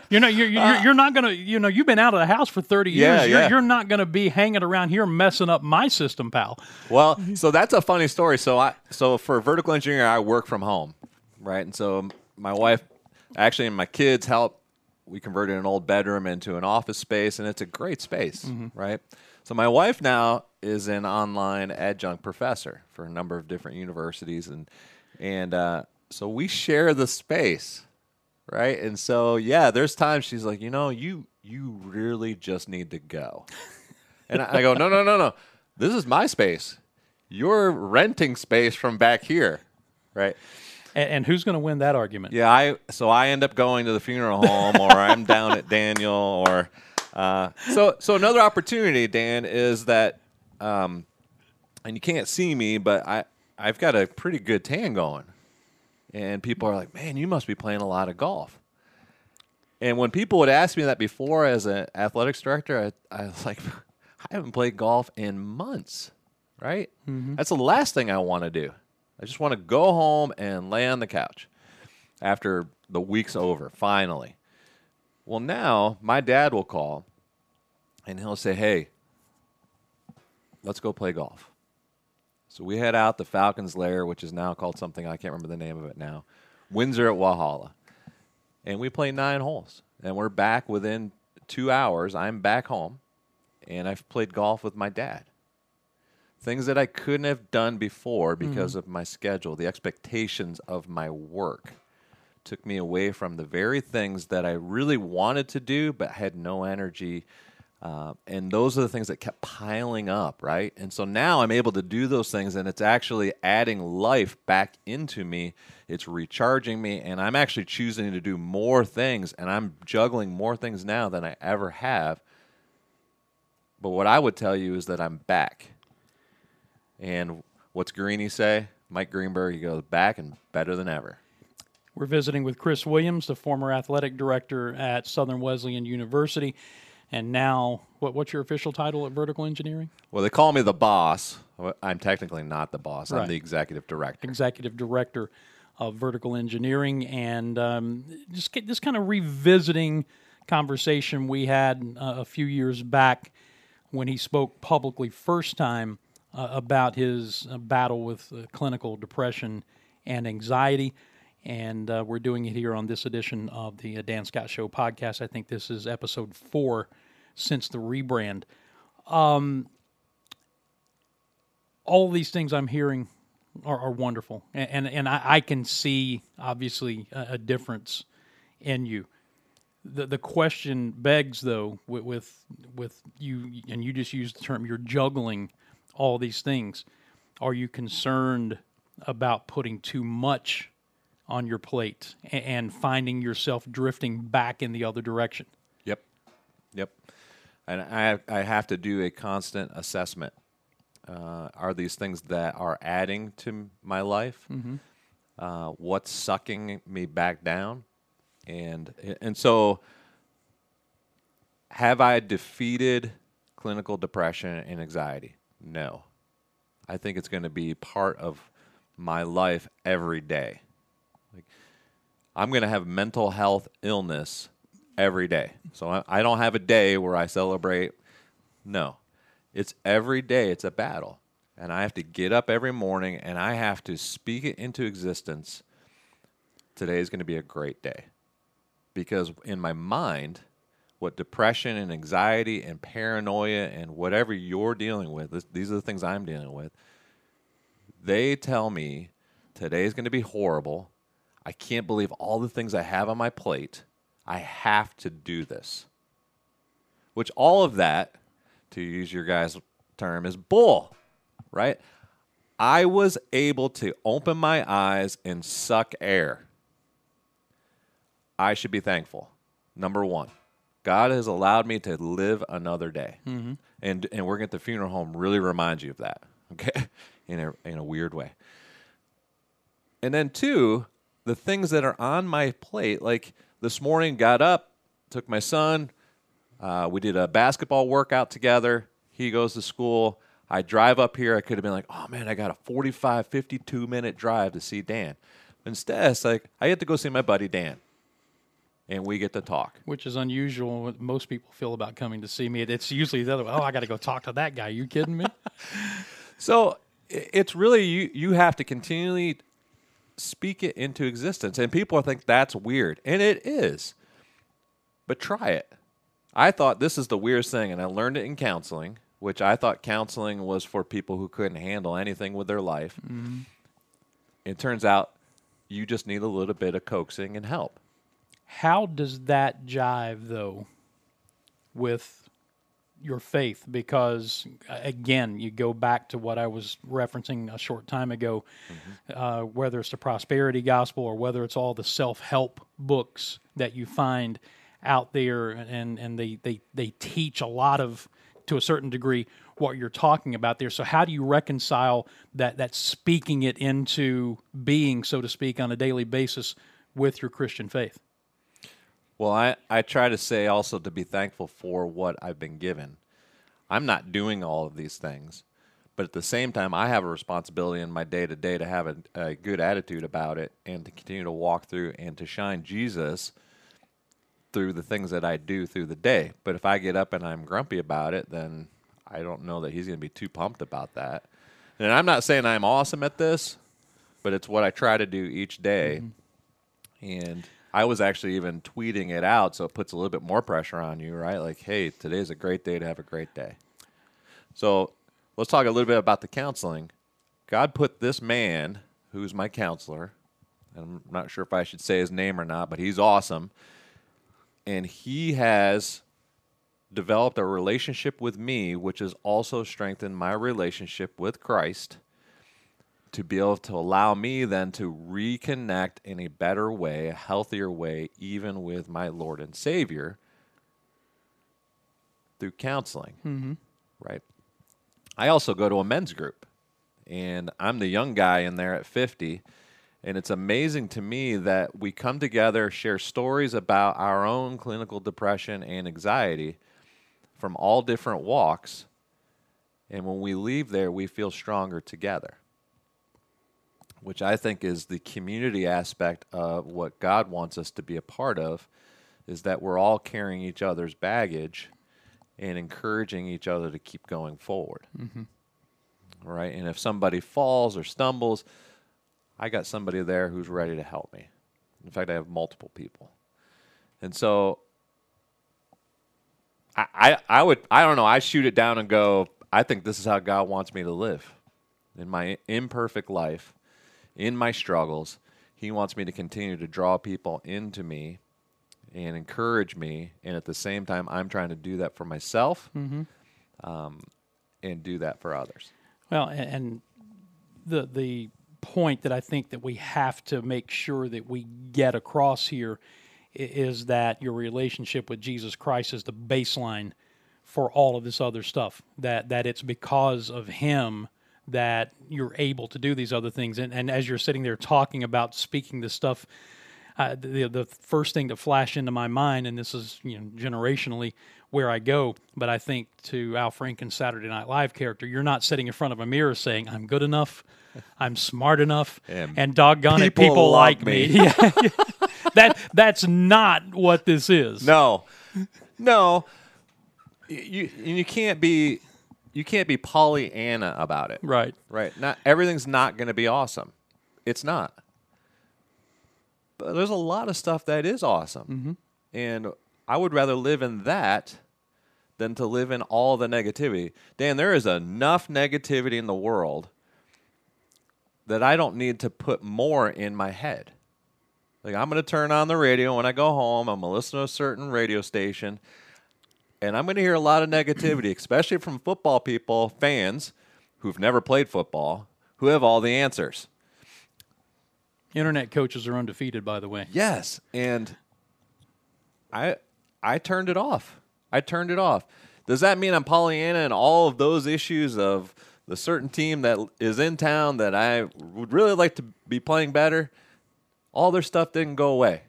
You know, you're, you're, you're not going to, you know, you've been out of the house for 30 years. Yeah, you're, yeah. you're not going to be hanging around here messing up my system, pal. Well, so that's a funny story. So I so for vertical engineering, I work from home, right? And so my wife, actually, and my kids help. We converted an old bedroom into an office space, and it's a great space, mm-hmm. right? So my wife now is an online adjunct professor for a number of different universities, and and uh, so we share the space, right? And so yeah, there's times she's like, you know, you you really just need to go. And I I go, no, no, no, no. This is my space. You're renting space from back here, right? And, and who's going to win that argument? Yeah, I so I end up going to the funeral home, or I'm down at Daniel, or uh, so so another opportunity, Dan, is that, um, and you can't see me, but I I've got a pretty good tan going, and people are like, man, you must be playing a lot of golf. And when people would ask me that before as an athletics director, I, I was like, <laughs> I haven't played golf in months, right? Mm-hmm. That's the last thing I want to do. I just want to go home and lay on the couch after the week's over, finally. Well, now my dad will call and he'll say, Hey, let's go play golf. So we head out the Falcons Lair, which is now called something I can't remember the name of it now, Windsor at Walhalla. And we play nine holes. And we're back within two hours. I'm back home and I've played golf with my dad. Things that I couldn't have done before because Mhm. of my schedule, the expectations of my work took me away from the very things that I really wanted to do but had no energy. Uh, and those are the things that kept piling up, right? And so now I'm able to do those things, and it's actually adding life back into me. It's recharging me, and I'm actually choosing to do more things, and I'm juggling more things now than I ever have. But what I would tell you is that I'm back. And what's Greeny say? Mike Greenberg, he goes back and better than ever. We're visiting with Chris Williams, the former athletic director at Southern Wesleyan University. And now, what, what's your official title at Vertical Engineering? Well, they call me the boss. I'm technically not the boss. I'm the executive director. Executive Director of Vertical Engineering. And um, just, get, just kind of revisiting conversation we had uh, a few years back when he spoke publicly first time uh, about his uh, battle with uh, clinical depression and anxiety. And uh, we're doing it here on this edition of the uh, Dan Scott Show podcast. I think this is episode four since the rebrand. Um, all these things I'm hearing are, are wonderful, and and, and I, I can see obviously a, a difference in you. The the question begs though with, with with you, and you just used the term you're juggling all these things. Are you concerned about putting too much on your plate a- and finding yourself drifting back in the other direction? And I I have to do a constant assessment. Uh, are these things that are adding to my life? Mhm. Uh, what's sucking me back down? And and so have I defeated clinical depression and anxiety? No. I think it's going to be part of my life every day. Like I'm going to have mental health illness every day. So I, I don't have a day where I celebrate. No, it's every day. It's a battle. And I have to get up every morning and I have to speak it into existence. Today is going to be a great day. Because in my mind, what depression and anxiety and paranoia and whatever you're dealing with, this, these are the things I'm dealing with. They tell me today is going to be horrible. I can't believe all the things I have on my plate. I have to do this. Which all of that, to use your guys' term, is bull, right? I was able to open my eyes and suck air. I should be thankful. Number one, God has allowed me to live another day. Mhm. And, and working at the funeral home really reminds you of that, <laughs> okay? In a, in a weird way. And then, two, the things that are on my plate, like this morning, got up, took my son, uh, we did a basketball workout together. He goes to school. I drive up here, I could have been like, oh man, I got a 45, 52 minute drive to see Dan. Instead, it's like, I get to go see my buddy Dan. And we get to talk. Which is unusual. What most people feel about coming to see me. It's usually the other way. Oh, I got to go talk to that guy. you kidding me? <laughs> So it's really you you have to continually speak it into existence. And people think that's weird. And it is. But try it. I thought this is the weirdest thing, and I learned it in counseling, which I thought counseling was for people who couldn't handle anything with their life. Mhm. It turns out you just need a little bit of coaxing and help. How does that jive, though, with your faith? Because, again, you go back to what I was referencing a short time ago, uh, whether it's the prosperity gospel or whether it's all the self help books that you find out there, and, and they, they, they teach a lot of, to a certain degree, what you're talking about there. So, how do you reconcile that, that speaking it into being, so to speak, on a daily basis with your Christian faith? Well, I, I try to say also to be thankful for what I've been given. I'm not doing all of these things, but at the same time, I have a responsibility in my day to day to have a, a good attitude about it and to continue to walk through and to shine Jesus through the things that I do through the day. But if I get up and I'm grumpy about it, then I don't know that he's going to be too pumped about that. And I'm not saying I'm awesome at this, but it's what I try to do each day. Mm-hmm. And I was actually even tweeting it out, so it puts a little bit more pressure on you, right? Like, hey, today's a great day to have a great day. So let's talk a little bit about the counseling. God put this man, who's my counselor, and I'm not sure if I should say his name or not, but he's awesome. And he has developed a relationship with me, which has also strengthened my relationship with Christ to be able to allow me then to reconnect in a better way, a healthier way, even with my Lord and Savior through counseling. Mhm. Right. I also go to a men's group, and I'm the young guy in there at 50. And it's amazing to me that we come together, share stories about our own clinical depression and anxiety from all different walks. And when we leave there, we feel stronger together which I think is the community aspect of what God wants us to be a part of, is that we're all carrying each other's baggage and encouraging each other to keep going forward. Mhm. Right? And if somebody falls or stumbles, I got somebody there who's ready to help me. In fact, I have multiple people. And so I, I, I would I don't know, I shoot it down and go, I think this is how God wants me to live. In my imperfect life, in my struggles, He wants me to continue to draw people into me and encourage me. And at the same time, I'm trying to do that for myself Mhm. um, and do that for others. Well, and the the point that I think that we have to make sure that we get across here is that your relationship with Jesus Christ is the baseline for all of this other stuff. That that it's because of Him that you're able to do these other things. And and as you're sitting there talking about speaking this stuff. Uh, the the first thing to flash into my mind, and this is you know generationally where I go, but I think to Al Franken's Saturday Night Live character, you're not sitting in front of a mirror saying, "I'm good enough, I'm smart enough, <laughs> And and, doggone it, people people like me." me." Yeah. <laughs> <laughs> that that's not what this is. No, no, you you can't be you can't be Pollyanna about it. Right. Right. Not everything's not going to be awesome. It's not. But there's a lot of stuff that is awesome, mm-hmm. and I would rather live in that than to live in all the negativity. Dan, there is enough negativity in the world that I don't need to put more in my head. Like I'm going to turn on the radio when I go home. I'm going to listen to a certain radio station, and I'm going to hear a lot of negativity, especially from football people, fans who've never played football, who have all the answers. Internet coaches are undefeated, by the way. Yes, and I I turned it off. I turned it off. Does that mean I'm Pollyanna and all of those issues of the certain team that is in town that I would really like to be playing better? All their stuff didn't go away,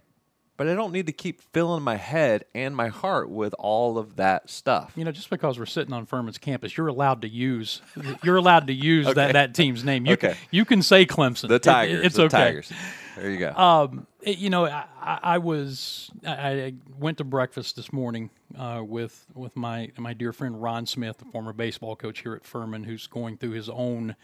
but I don't need to keep filling my head and my heart with all of that stuff. You know, just because we're sitting on Furman's campus, you're allowed to use you're allowed to use Okay. that, that team's name. You <laughs> Okay. can you can say Clemson. The It- Tigers. it's the okay. Tigers. There you go. Um, it- you know, I, I I was I, I went to breakfast this morning uh, with with my my dear friend Ron Smith, the former baseball coach here at Furman, who's going through his own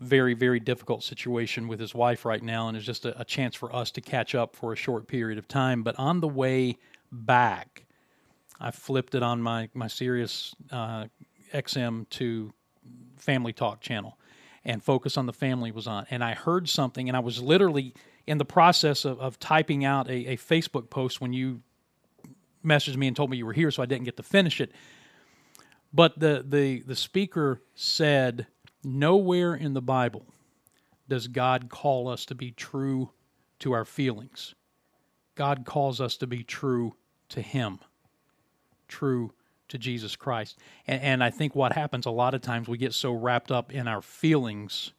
very very difficult situation with his wife right now, and it's just a, a chance for us to catch up for a short period of time. But on the way back, I flipped it on my my Sirius uh, XM to Family Talk channel, and Focus on the Family was on. And I heard something, and I was literally in the process of, of typing out a, a Facebook post when you messaged me and told me you were here, so I didn't get to finish it. But the the the speaker said, nowhere in the Bible does God call us to be true to our feelings. God calls us to be true to Him, true to Jesus Christ. And, and I think what happens a lot of times, we get so wrapped up in our feelings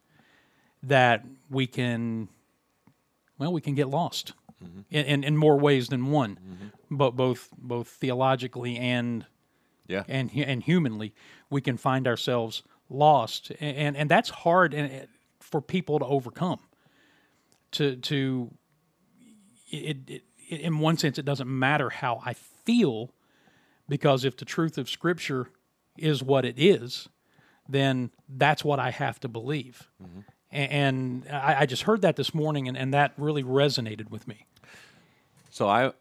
that we can, well, we can get lost mm-hmm. in, in, in more ways than one, mm-hmm. but both both theologically and yeah. and and humanly, we can find ourselves lost, and and, and that's hard and for people to overcome. To to it, it, it in one sense, it doesn't matter how I feel, because if the truth of Scripture is what it is, then that's what I have to believe. Mm-hmm. A- And I, I just heard that this morning, and, and that really resonated with me. So I,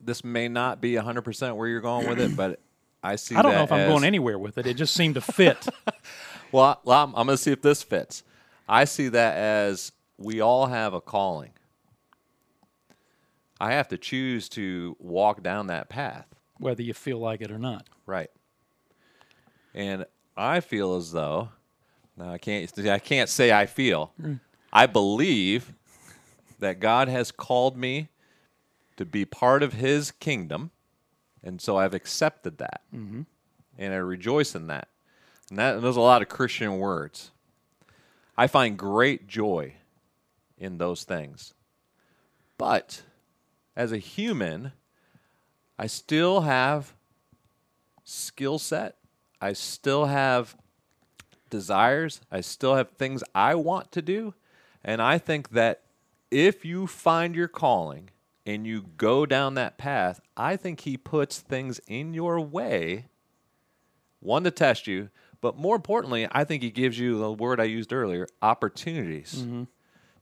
this may not be hundred percent where you're going with it, but I see. I don't know if I'm as- going anywhere with it. It just seemed to fit. <laughs> Well, I'm, I'm going to see if this fits. I see that as we all have a calling. I have to choose to walk down that path. whether you feel like it or not. Right. And I feel as though now I can't I can't say I feel. Mm. I believe that God has called me to be part of his kingdom and so I've accepted that. Mhm. And I rejoice in that. And that and those are a lot of Christian words. I find great joy in those things. But as a human, I still have skill set. I still have desires. I still have things I want to do. And I think that if you find your calling and you go down that path, I think He puts things in your way, one to test you, but more importantly, I think He gives you the word I used earlier opportunities Mhm.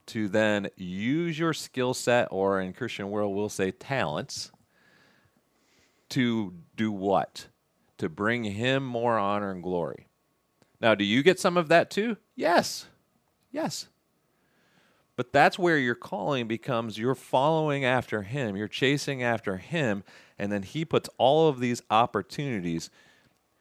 to then use your skill set, or in Christian world, we'll say talents, to do what? To bring him more honor and glory. Now, do you get some of that too? Yes. Yes. But that's where your calling becomes you're following after him, you're chasing after him, and then he puts all of these opportunities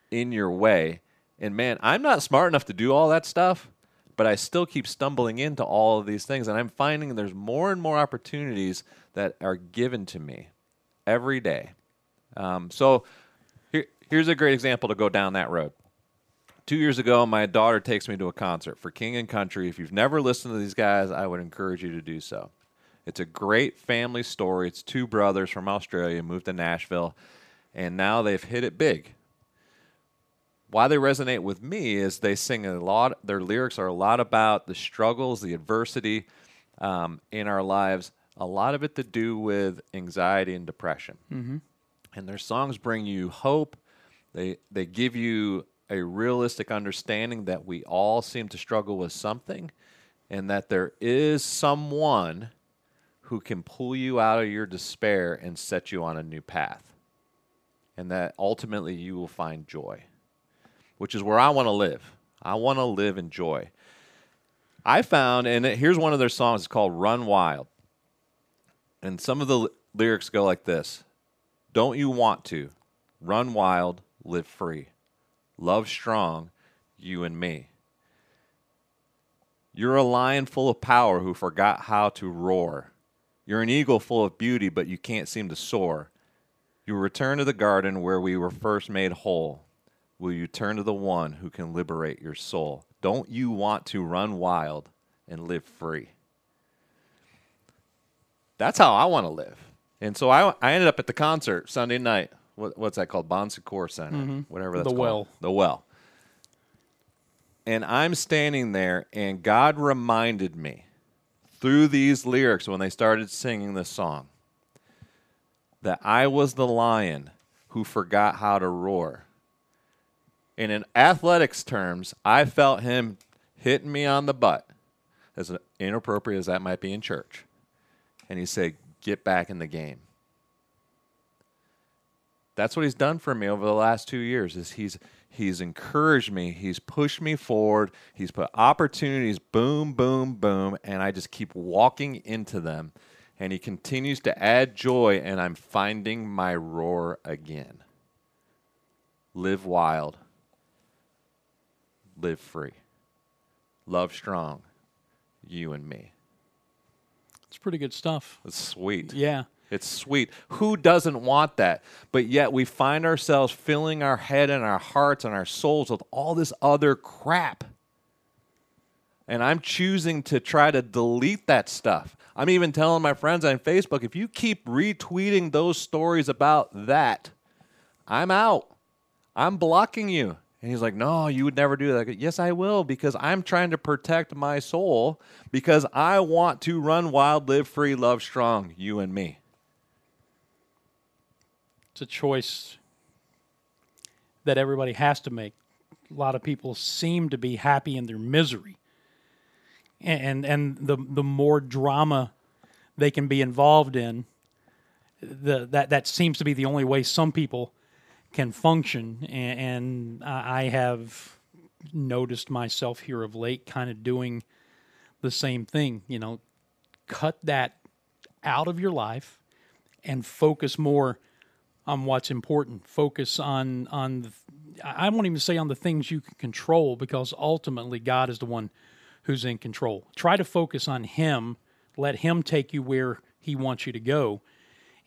in your way. And man, I'm not smart enough to do all that stuff, but I still keep stumbling into all of these things. And I'm finding there's more and more opportunities that are given to me every day. Um, so here, here's a great example to go down that road. Two years ago, my daughter takes me to a concert for King and Country. If you've never listened to these guys, I would encourage you to do so. It's a great family story. It's two brothers from Australia moved to Nashville, and now they've hit it big. Why they resonate with me is they sing a lot. Their lyrics are a lot about the struggles, the adversity um, in our lives. A lot of it to do with anxiety and depression Mhm. and their songs bring you hope. They they give you a realistic understanding that we all seem to struggle with something, and that there is someone who can pull you out of your despair and set you on a new path, and that ultimately you will find joy, which is where I want to live. I want to live in joy. I found, and here's one of their songs. It's called "Run Wild," and some of the l- lyrics go like this. Don't you want to? Run wild, live free. Love strong, you and me. You're a lion full of power who forgot how to roar. You're an eagle full of beauty, but you can't seem to soar. You return to the garden where we were first made whole. Will you turn to the one who can liberate your soul? Don't you want to run wild and live free? That's how I want to live. And so I, I ended up at the concert Sunday night. What, what's that called? Bon Secours Center, Mhm. whatever The that's called. Well. The Well. And I'm standing there, and God reminded me through these lyrics when they started singing this song that I was the lion who forgot how to roar. And in athletics terms, I felt him hitting me on the butt, as inappropriate as that might be in church. And he said, Get back in the game. That's what he's done for me over the last two years. Is he's he's encouraged me, he's pushed me forward, he's put opportunities boom, boom, boom, and I just keep walking into them. And he continues to add joy, and I'm finding my roar again. Live wild live free. Love strong. You and me. It's pretty good stuff. It's sweet. Yeah. It's sweet. Who doesn't want that? But yet we find ourselves filling our head and our hearts and our souls with all this other crap. And I'm choosing to try to delete that stuff. I'm even telling my friends on Facebook if you keep retweeting those stories about that, I'm out. I'm blocking you. And he's like, No, you would never do that. I go, yes, I will, because I'm trying to protect my soul because I want to run wild, live free, love strong, you and me. It's a choice that everybody has to make. A lot of people seem to be happy in their misery. And and the the more drama they can be involved in, the that that seems to be the only way some people can function. And, and I have noticed myself here of late kind of doing the same thing. You know, cut that out of your life and focus more on what's important. Focus on on the, I won't even say on the things you can control because ultimately God is the one who's in control. Try to focus on Him. Let Him take you where He wants you to go.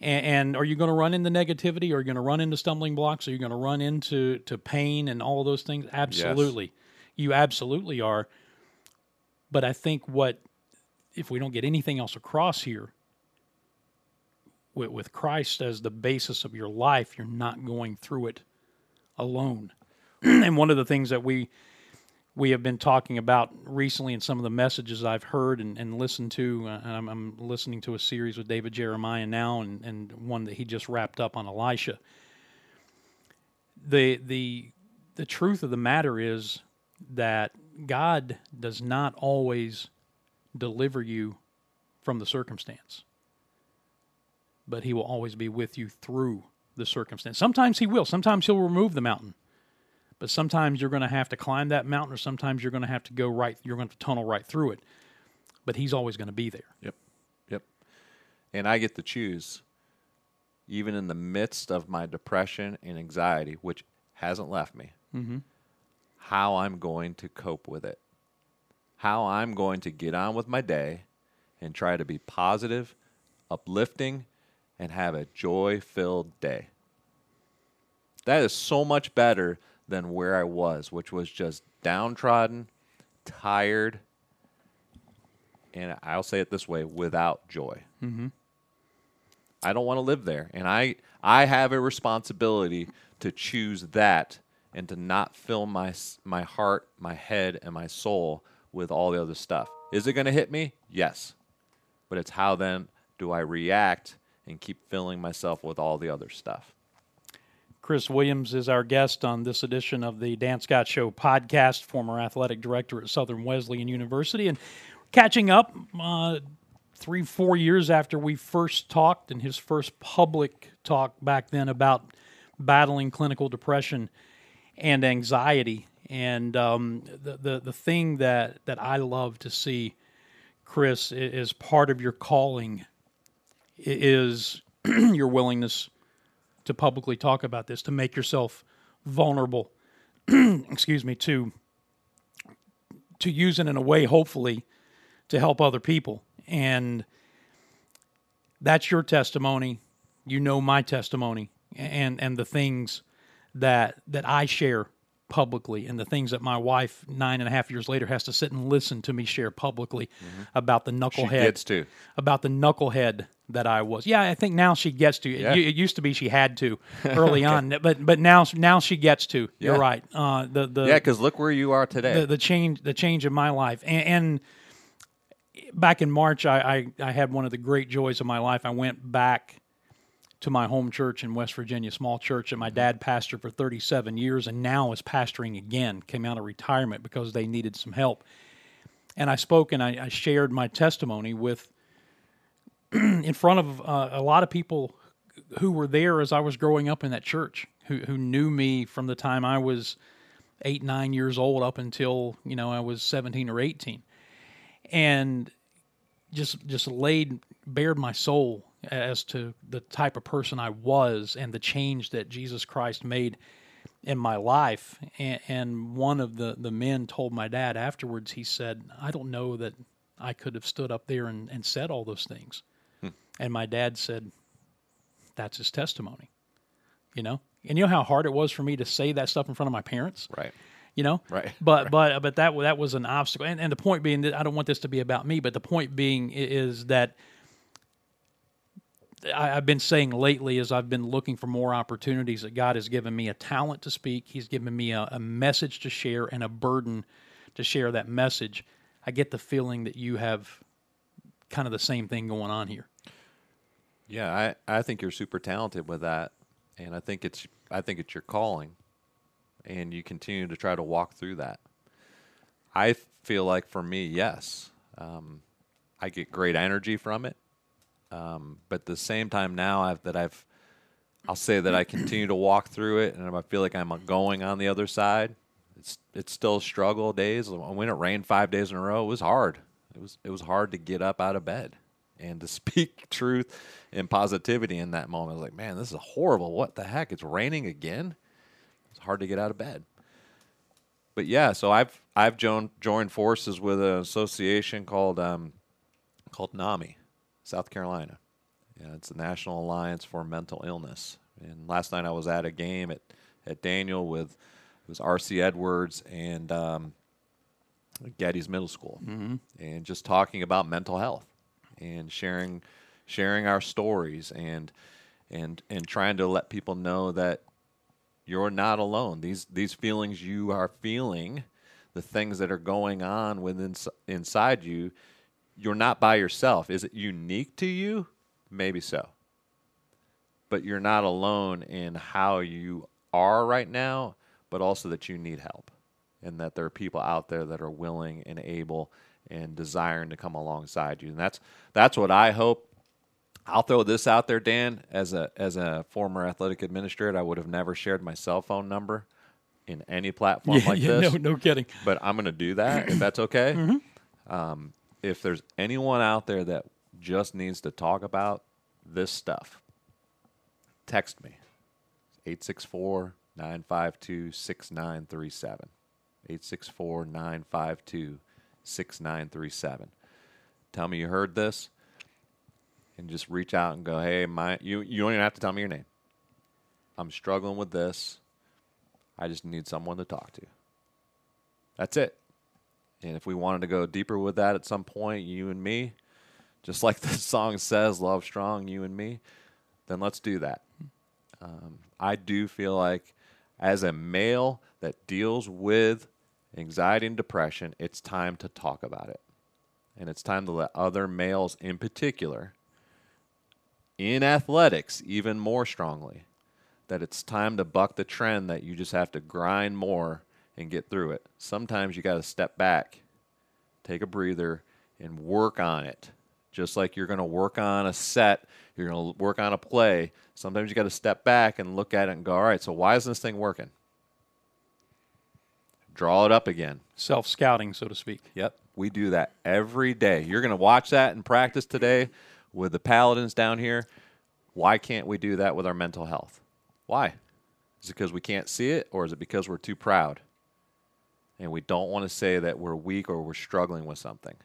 And, and are you going to run into negativity? Are you going to run into stumbling blocks? Are you going to run into to pain and all of those things? Absolutely, you absolutely are. But I think what if we don't get anything else across here with, with Christ as the basis of your life, you're not going through it alone. <clears throat> and one of the things that we we have been talking about recently in some of the messages I've heard and, and listened to, uh, and I'm, I'm listening to a series with David Jeremiah now, and, and one that he just wrapped up on Elisha. The the the truth of the matter is that God does not always deliver you from the circumstance but he will always be with you through the circumstance. Sometimes he will. Sometimes he'll remove the mountain. But sometimes you're going to have to climb that mountain or sometimes you're going to have to go right you're going to tunnel right through it. But he's always going to be there. Yep. Yep. And I get to choose even in the midst of my depression and anxiety, which hasn't left me, Mhm. how I'm going to cope with it. How I'm going to get on with my day and try to be positive, uplifting, and have a joy filled day. That is so much better than where I was, which was just downtrodden, tired, and I'll say it this way without joy. Mm-hmm. I don't want to live there. And I, I have a responsibility to choose that and to not fill my, my heart, my head, and my soul with all the other stuff. Is it going to hit me? Yes. But it's how then do I react and keep filling myself with all the other stuff. Chris Williams is our guest on this edition of the Dan Scott Show podcast, former athletic director at Southern Wesleyan University. And catching up uh, three, four years after we first talked, and his first public talk back then about battling clinical depression and anxiety. And um, the, the, the thing that, that I love to see, Chris, is part of your calling is <clears throat> your willingness to publicly talk about this, to make yourself vulnerable, <clears throat> excuse me, to to use it in a way, hopefully, to help other people. And that's your testimony. You know my testimony and and the things that that I share publicly and the things that my wife nine and a half years later has to sit and listen to me share publicly about the knucklehead Mm-hmm. gets to. about the knucklehead that I was. Yeah, I think now she gets to. It, Yeah. it used to be she had to <laughs> early on, but but now now she gets to. You're right. Uh, the the yeah, because look where you are today. the, the change the change in my life and, and back in March I, I I had one of the great joys of my life. I went back to my home church in West Virginia, small church that my dad pastored for 37 years and now is pastoring again. Came out of retirement because they needed some help. And I spoke and I, I shared my testimony with <clears throat> in front of uh, a lot of people who were there as I was growing up in that church, who who knew me from the time I was eight nine years old up until you know I was 17 or 18, and just just laid bared my soul as to the type of person I was and the change that Jesus Christ made in my life. And, and one of the, the men told my dad afterwards, he said, I don't know that I could have stood up there and, and said all those things. And my dad said, That's his testimony. You know? And you know how hard it was for me to say that stuff in front of my parents? Right. You know? Right. <laughs> But but but that that was an obstacle. And and the point being that I don't want this to be about me, but the point being is that I, I've been saying lately as I've been looking for more opportunities that God has given me a talent to speak. He's given me a, a message to share and a burden to share that message. I get the feeling that you have kind of the same thing going on here. Yeah, I, I think you're super talented with that, and I think it's I think it's your calling, and you continue to try to walk through that. I feel like for me, yes, um, I get great energy from it, um, but at the same time now I've, that I've, I'll say that I continue to walk through it, and I feel like I'm going on the other side. It's it's still struggle days. When it rained five days in a row, it was hard. It was it was hard to get up out of bed and to <laughs> speak truth and positivity in that moment. I was like, man, this is horrible. What the heck? It's raining again. It's hard to get out of bed. But yeah, so I've I've joined joined forces with an association called um, called NAMI, South Carolina. Yeah, it's the National Alliance for Mental Illness. And last night I was at a game at at Daniel with it was R.C. Edwards and um, Gettys Middle School, Mhm. and just talking about mental health and sharing sharing our stories and and and trying to let people know that you're not alone. These these feelings you are feeling, the things that are going on within inside you, you're not by yourself. Is it unique to you? Maybe so. But you're not alone in how you are right now, but also that you need help and that there are people out there that are willing and able and desiring to come alongside you. And that's that's what I hope I'll throw this out there, Dan. As a as a former athletic administrator, I would have never shared my cell phone number in any platform Yeah, like yeah, this. no- no kidding. But I'm going to do that if that's <clears throat> okay. Mhm. Um, if there's anyone out there that just needs to talk about this stuff, text me 864 952 6937. 864 952 6937. Tell me you heard this and just reach out and go, hey, my you you don't even have to tell me your name. I'm struggling with this. I just need someone to talk to. That's it. And if we wanted to go deeper with that at some point, you and me, just like <laughs> the song says, love strong, you and me, then let's do that. Um, I do feel like as a male that deals with anxiety and depression, it's time to talk about it. And it's time to let other males in particular in athletics even more strongly that it's time to buck the trend that you just have to grind more and get through it. Sometimes you got to step back, take a breather, and work on it. Just like you're going to work on a set, you're going to work on a play. Sometimes you got to step back and look at it and go, all right, so why isn't this thing working? Draw it up again. Self scouting, so to speak. Yep. We do that every day. You're going to watch that in practice today with the Paladins down here. Why can't we do that with our mental health? Why? Is it because we can't see it, or is it because we're too proud? And we don't want to say that we're weak or we're struggling with something.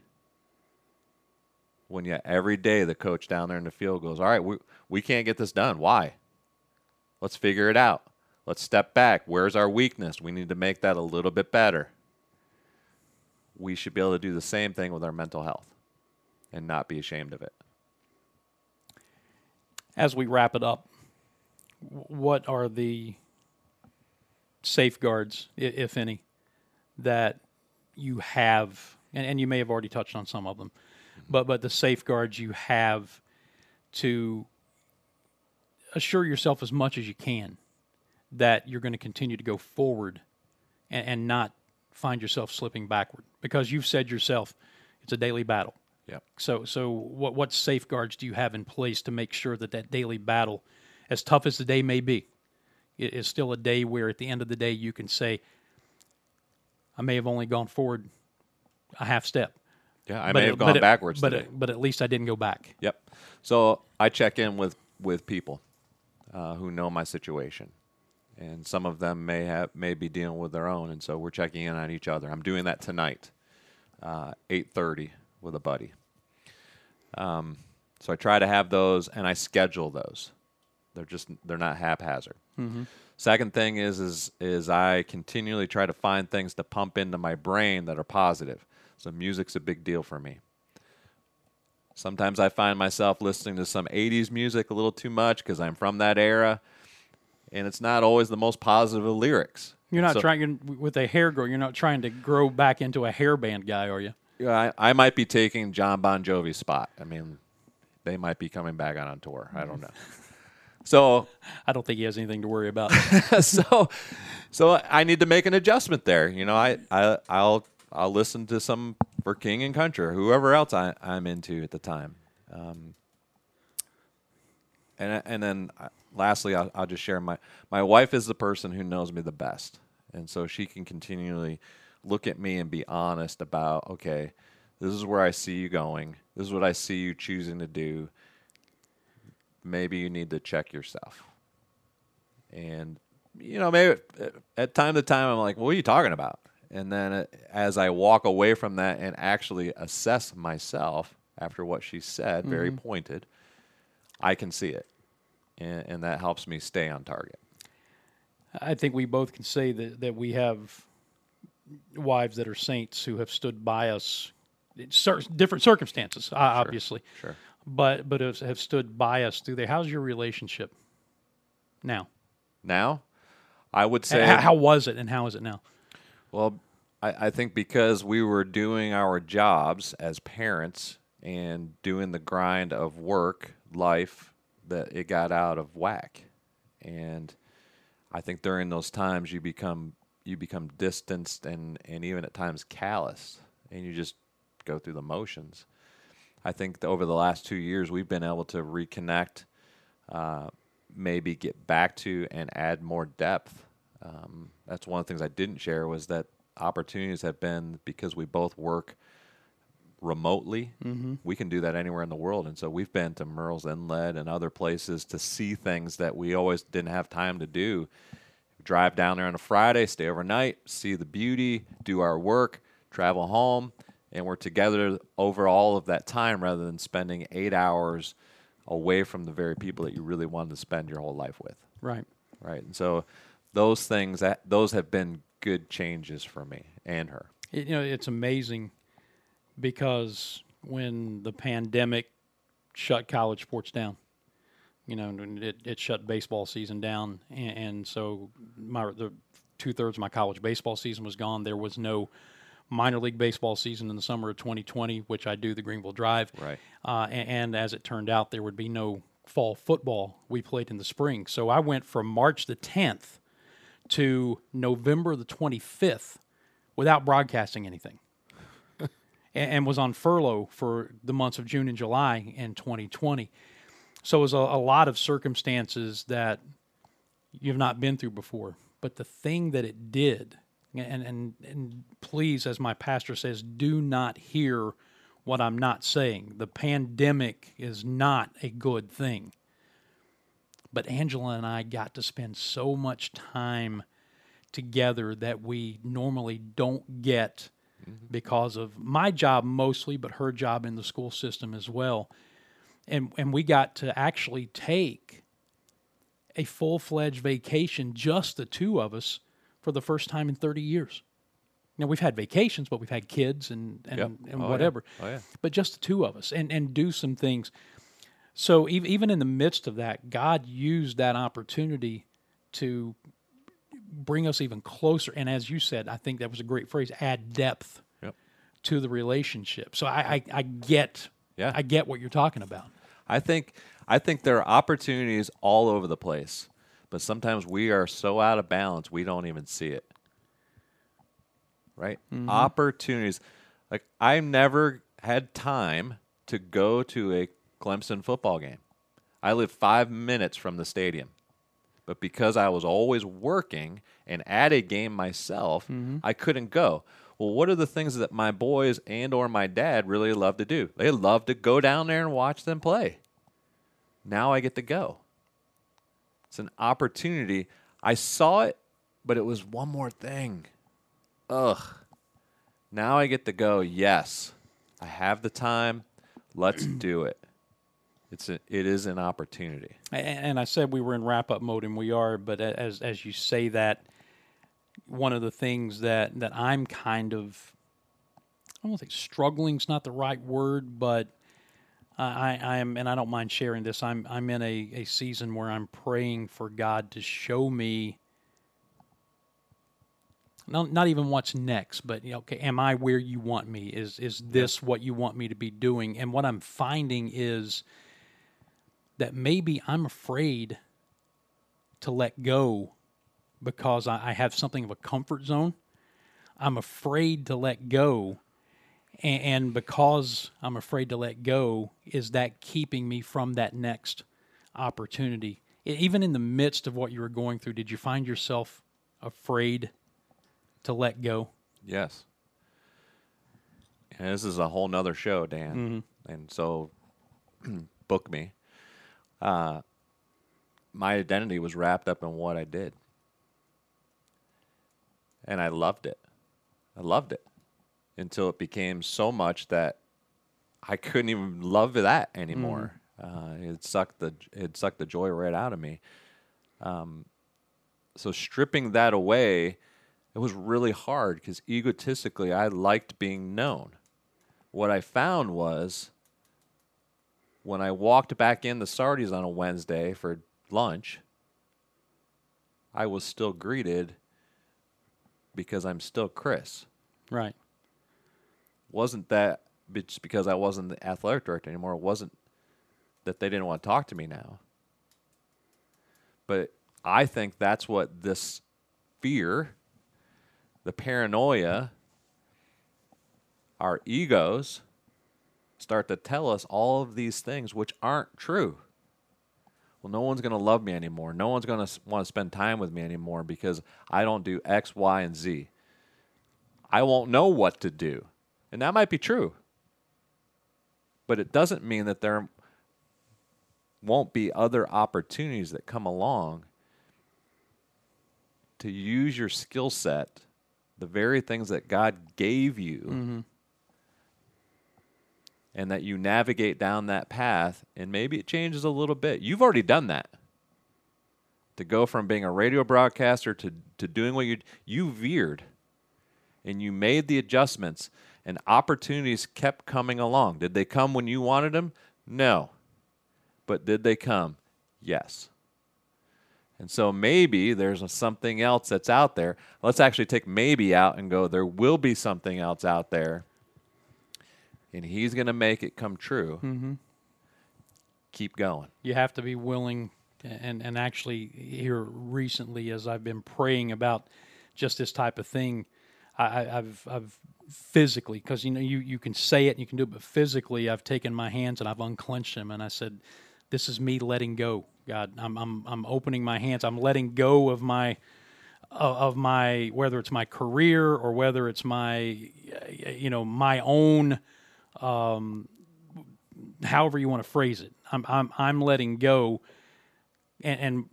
When yet every day the coach down there in the field goes, All right, we, we can't get this done. Why? Let's figure it out. Let's step back. Where's our weakness? We need to make that a little bit better. We should be able to do the same thing with our mental health and not be ashamed of it. As we wrap it up, what are the safeguards, if any, that you have, and, and you may have already touched on some of them, but but the safeguards you have to assure yourself as much as you can that you're going to continue to go forward and, and not find yourself slipping backward because you've said yourself it's a daily battle. Yep. So so what what safeguards do you have in place to make sure that that daily battle, as tough as the day may be, is still a day where at the end of the day you can say, I may have only gone forward a half step. Yeah, I but may it- have but gone it- backwards but today. it- but at least I didn't go back. Yep. So I check in with with people uh, who know my situation, and some of them may have may be dealing with their own, and so we're checking in on each other. I'm doing that tonight, uh, eight thirty, with a buddy. Um, so I try to have those, and I schedule those. They're just they're not haphazard. Mhm. Second thing is is is I continually try to find things to pump into my brain that are positive. So music's a big deal for me. Sometimes I find myself listening to some 80s music a little too much because I'm from that era, and it's not always the most positive of lyrics. You're not So- trying you're, with a hair grow. You're not trying to grow back into a hairband guy, are you? Yeah, I, I might be taking John Bon Jovi's spot. I mean, they might be coming back out on tour. I don't know. <laughs> So I don't think he has anything to worry about. <laughs> so so I need to make an adjustment there. You know, I, I I'll I'll listen to some for King and Country or whoever else I, I'm into at the time. Um, and and then lastly, I'll, I'll just share my my wife is the person who knows me the best, and so she can continually look at me and be honest about okay, this is where I see you going. This is what I see you choosing to do. Maybe you need to check yourself. And you know, maybe uh, at time to time, I'm like, "What are you talking about?" And then uh, as I walk away from that and actually assess myself after what she said, very Mhm. pointed, I can see it, and, and that helps me stay on target. I think we both can say that, that we have wives that are saints who have stood by us in cer- different circumstances, obviously. sure. But but have have stood by us through there. How's your relationship now? Now, I would say, how was it and how is it now? Well, I, I think because we were doing our jobs as parents and doing the grind of work, life, that it got out of whack. And I think during those times you become you become distanced and, and even at times callous and you just go through the motions. I think over the last two years we've been able to reconnect, uh, maybe get back to and add more depth. Um, that's one of the things I didn't share was that opportunities have been because we both work remotely. Mhm. We can do that anywhere in the world, and so we've been to Murrells Inlet and other places to see things that we always didn't have time to do. Drive down there on a Friday, stay overnight, see the beauty, do our work, travel home, and we're together over all of that time rather than spending eight hours away from the very people that you really wanted to spend your whole life with. Right. Right. And so those things that those have been good changes for me and her. You know, it's amazing because when the pandemic shut college sports down, you know, it, it shut baseball season down, and, and so my the two thirds of my college baseball season was gone. There was no minor league baseball season in the summer of 2020, which I do the Greenville Drive. Right. Uh, and, and as it turned out, there would be no fall football. We played in the spring, so I went from March the 10th to November the 25th without broadcasting anything and, and was on furlough for the months of June and July in 2020. So it was a, a lot of circumstances that you've not been through before. But the thing that it did, and, and, and please, as my pastor says, do not hear what I'm not saying. The pandemic is not a good thing. But Angela and I got to spend so much time together that we normally don't get Mm-hmm. because of my job mostly, but her job in the school system as well. And and we got to actually take a full fledged vacation, just the two of us, for the first time in 30 years. Now we've had vacations, but we've had kids and and, Yep. and Oh, yeah. whatever. Oh, yeah. But just the two of us, and and do some things. So even even in the midst of that, God used that opportunity to bring us even closer. And as you said, I think that was a great phrase: add depth Yep. to the relationship. So I I, I get Yeah. I get what you're talking about. I think I think there are opportunities all over the place, but sometimes we are so out of balance we don't even see it. Right? Mhm. Opportunities. Like I never had time to go to a Clemson football game. I live 5 minutes from the stadium. But because I was always working and at a game myself, mm-hmm. I couldn't go. Well, what are the things that my boys and or my dad really love to do? They love to go down there and watch them play. Now I get to go. It's an opportunity. I saw it, but it was one more thing. Ugh. Now I get to go. Yes, I have the time. Let's do it. It's a, it is an opportunity. And I said we were in wrap up mode, and we are. But as as you say that, one of the things that that I'm kind of, I don't think struggling's not the right word, but I, I I am, and I don't mind sharing this. I'm I'm in a, a season where I'm praying for God to show me. Not, not even what's next, but you know, okay, am I where you want me? Is is this what you want me to be doing? And what I'm finding is that maybe I'm afraid to let go because I, I have something of a comfort zone. I'm afraid to let go. And, and because I'm afraid to let go, is that keeping me from that next opportunity? Even in the midst of what you were going through, did you find yourself afraid to let go? Yes. And this is a whole nother show, Dan. Mm-hmm. And so <clears throat> book me. Uh, my identity was wrapped up in what I did. And I loved it. I loved it until it became so much that I couldn't even love that anymore. Uh, it sucked the it sucked the joy right out of me. Um, so stripping that away, it was really hard because egotistically I liked being known. What I found was when I walked back in the Sardis on a Wednesday for lunch, I was still greeted because I'm still Chris. Right. Wasn't that just because I wasn't the athletic director anymore? It wasn't that they didn't want to talk to me now. But I think that's what this fear, the paranoia, our egos start to tell us all of these things which aren't true. Well, no one's going to love me anymore. No one's going to want to spend time with me anymore because I don't do X, Y, and Z. I won't know what to do. And that might be true. But it doesn't mean that there won't be other opportunities that come along to use your skill set, the very things that God gave you, Mm-hmm. And that you navigate down that path, and maybe it changes a little bit. You've already done that. To go from being a radio broadcaster to, to doing what you you veered and you made the adjustments and opportunities kept coming along. Did they come when you wanted them? No. But did they come? Yes. And so maybe there's something else that's out there. Let's actually take maybe out and go, there will be something else out there. And he's going to make it come true. Mm-hmm. Keep going. you have to be willing and and actually here recently as I've been praying about just this type of thing I, I- I've I've physically because you know you you can say it and you can do it but physically I've taken my hands and I've unclenched them and I said this is me letting go God I'm I'm I'm opening my hands I'm letting go of my of my whether it's my career or whether it's my you know my own um, however you want to phrase it I'm I'm I'm letting go and, and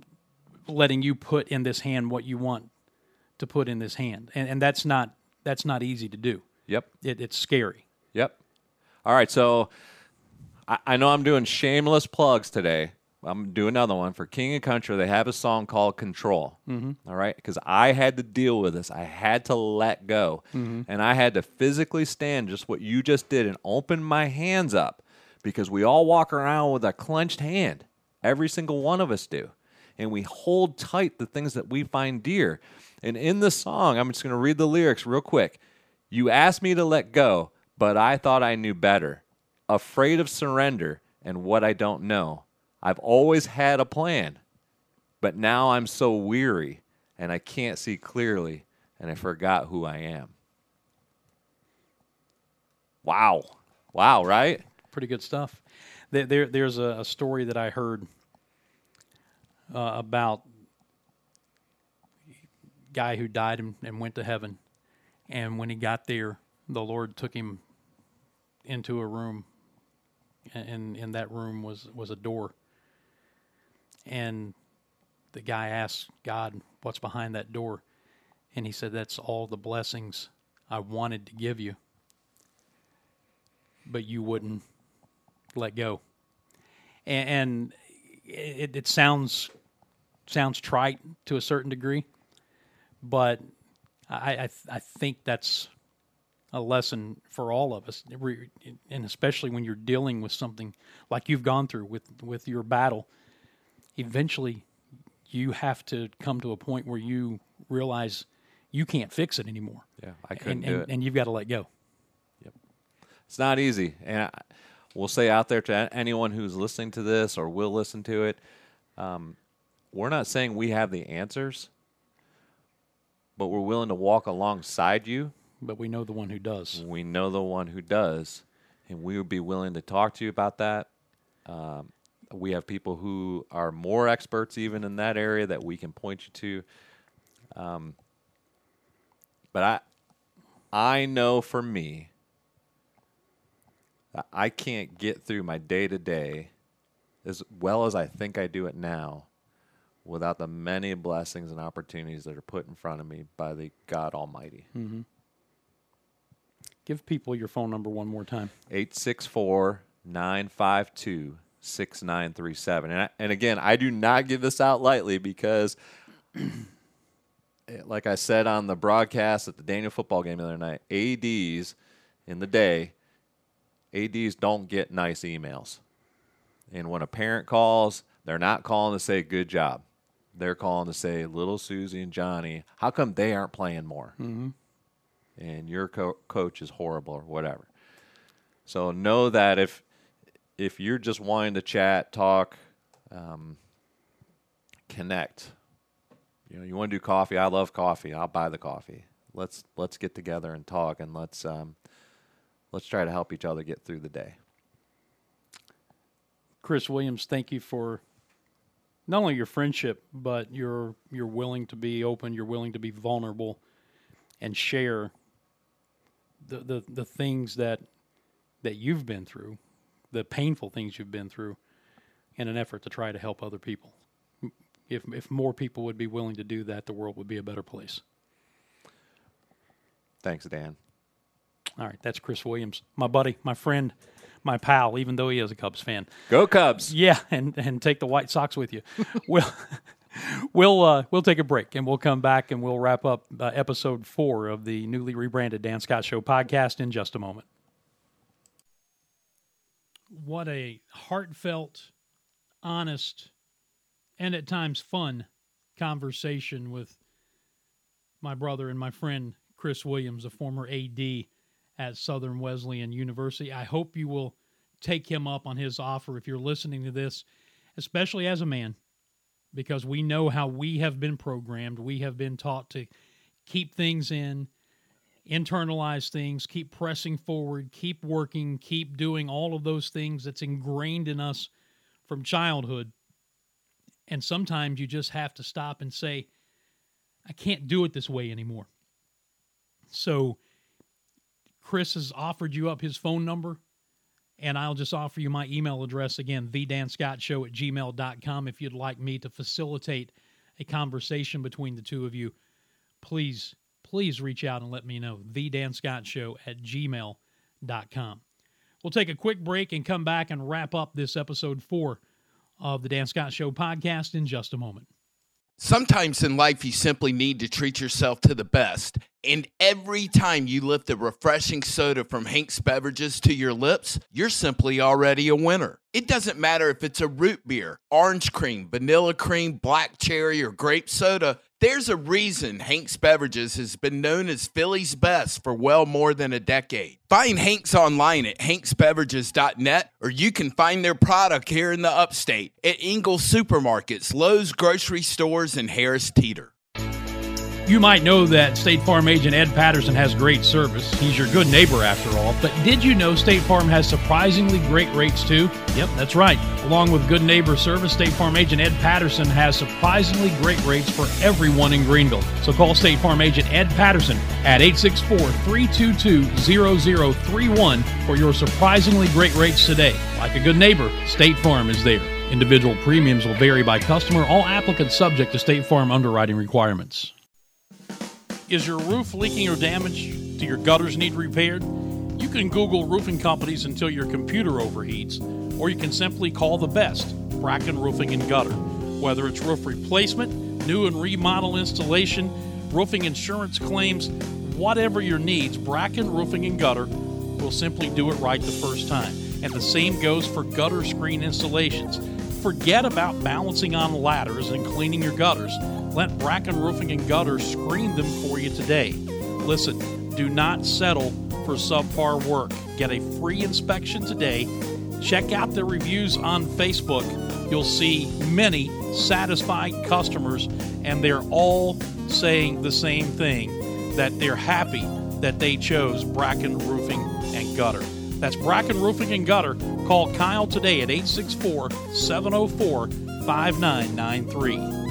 letting you put in this hand what you want to put in this hand and and that's not that's not easy to do Yep. it, it's scary Yep. All right. So I, I know I'm doing shameless plugs today, I'm gonna do another one for King and Country. They have a song called Control. Mhm. All right, because I had to deal with this. I had to let go, Mhm. and I had to physically stand just what you just did and open my hands up, because we all walk around with a clenched hand. Every single one of us do, and we hold tight the things that we find dear. And in the song, I'm just gonna read the lyrics real quick. You asked me to let go, but I thought I knew better. Afraid of surrender and what I don't know. I've always had a plan, but now I'm so weary and I can't see clearly and I forgot who I am. Wow. Wow, right? Pretty good stuff. There, there there's a, story that I heard uh, about guy who died and, and went to heaven, and when he got there, the Lord took him into a room, and in that room was was a door, and the guy asked God, "What's behind that door?" And he said, "That's all the blessings I wanted to give you, but you wouldn't let go." And, and it, it sounds sounds trite to a certain degree, but I I, I think that's a lesson for all of us, and especially when you're dealing with something like you've gone through with with your battle. Eventually, you have to come to a point where you realize you can't fix it anymore. Yeah, I couldn't and, do and, it. and you've got to let go. Yep. It's not easy. And I, we'll say out there to anyone who's listening to this or will listen to it, um, we're not saying we have the answers, but we're willing to walk alongside you. But we know the one who does. We know the one who does. And we would be willing to talk to you about that. Um, we have people who are more experts even in that area that we can point you to. Um, but I, I know for me, that I can't get through my day to day as well as I think I do it now without the many blessings and opportunities that are put in front of me by the God Almighty. Mm-hmm. Give people your phone number one more time. 864 952 6937. And I- And again, I do not give this out lightly because, <clears throat> eh, like I said on the broadcast at the Daniel football game the other night, ADs in the day, ADs don't get nice emails. And when a parent calls, they're not calling to say good job. They're calling to say little Susie and Johnny, how come they aren't playing more? Mm-hmm. and your co- coach is horrible or whatever. So know that if if you're just wanting to chat, talk, um, connect, you know, you want to do coffee. I love coffee. I'll buy the coffee. Let's let's get together and talk, and let's um, let's try to help each other get through the day. Chris Williams, thank you for not only your friendship, but you're you're willing to be open, you're willing to be vulnerable and share the, the, the things that that you've been through, the painful things you've been through, in an effort to try to help other people. If if more people would be willing to do that, the world would be a better place. Thanks, Dan. All right, that's Chris Williams, my buddy, my friend, my pal, even though he is a Cubs fan. Go Cubs! Yeah, and and take the White Sox with you. <laughs> we'll we'll uh, we'll take a break and we'll come back and we'll wrap up uh, episode four of the newly rebranded Dan Scott Show podcast in just a moment. What a heartfelt, honest, and at times fun conversation with my brother and my friend Chris Williams, a former AD at Southern Wesleyan University. I hope you will take him up on his offer if you're listening to this, especially as a man, because we know how we have been programmed. We have been taught to keep things in, internalize things, keep pressing forward, keep working, keep doing all of those things that's ingrained in us from childhood. And sometimes you just have to stop and say, I can't do it this way anymore. So, Chris has offered you up his phone number, and I'll just offer you my email address again, thedanscottshow at gmail.com. If you'd like me to facilitate a conversation between the two of you, please, please reach out and let me know. Thedanscottshow at gmail.com. We'll take a quick break and come back and wrap up this episode four of the Dan Scott Show podcast in just a moment. Sometimes in life, you simply need to treat yourself to the best. And every time you lift a refreshing soda from Hank's Beverages to your lips, you're simply already a winner. It doesn't matter if it's a root beer, orange cream, vanilla cream, black cherry, or grape soda. There's a reason Hank's Beverages has been known as Philly's best for well more than a decade. Find Hank's online at hanksbeverages.net or you can find their product here in the upstate at Ingles Supermarkets, Lowe's grocery stores, and Harris Teeter. You might know that State Farm agent Ed Patterson has great service. He's your good neighbor after all. But did you know State Farm has surprisingly great rates too? Yep, that's right. Along with good neighbor service, State Farm agent Ed Patterson has surprisingly great rates for everyone in Greenville. So call State Farm agent Ed Patterson at 864-322-0031 for your surprisingly great rates today. Like a good neighbor, State Farm is there. Individual premiums will vary by customer. All applicants subject to State Farm underwriting requirements. Is your roof leaking or damaged? Do your gutters need repaired? You can Google roofing companies until your computer overheats, or you can simply call the best Bracken Roofing and Gutter. Whether it's roof replacement, new and remodel installation, roofing insurance claims, whatever your needs, Bracken Roofing and Gutter will simply do it right the first time. And the same goes for gutter screen installations. Forget about balancing on ladders and cleaning your gutters. Let Bracken Roofing and Gutter screen them for you today. Listen, do not settle for subpar work. Get a free inspection today. Check out the reviews on Facebook. You'll see many satisfied customers, and they're all saying the same thing that they're happy that they chose Bracken Roofing and Gutter. That's Bracken Roofing and Gutter. Call Kyle today at 864 704 5993.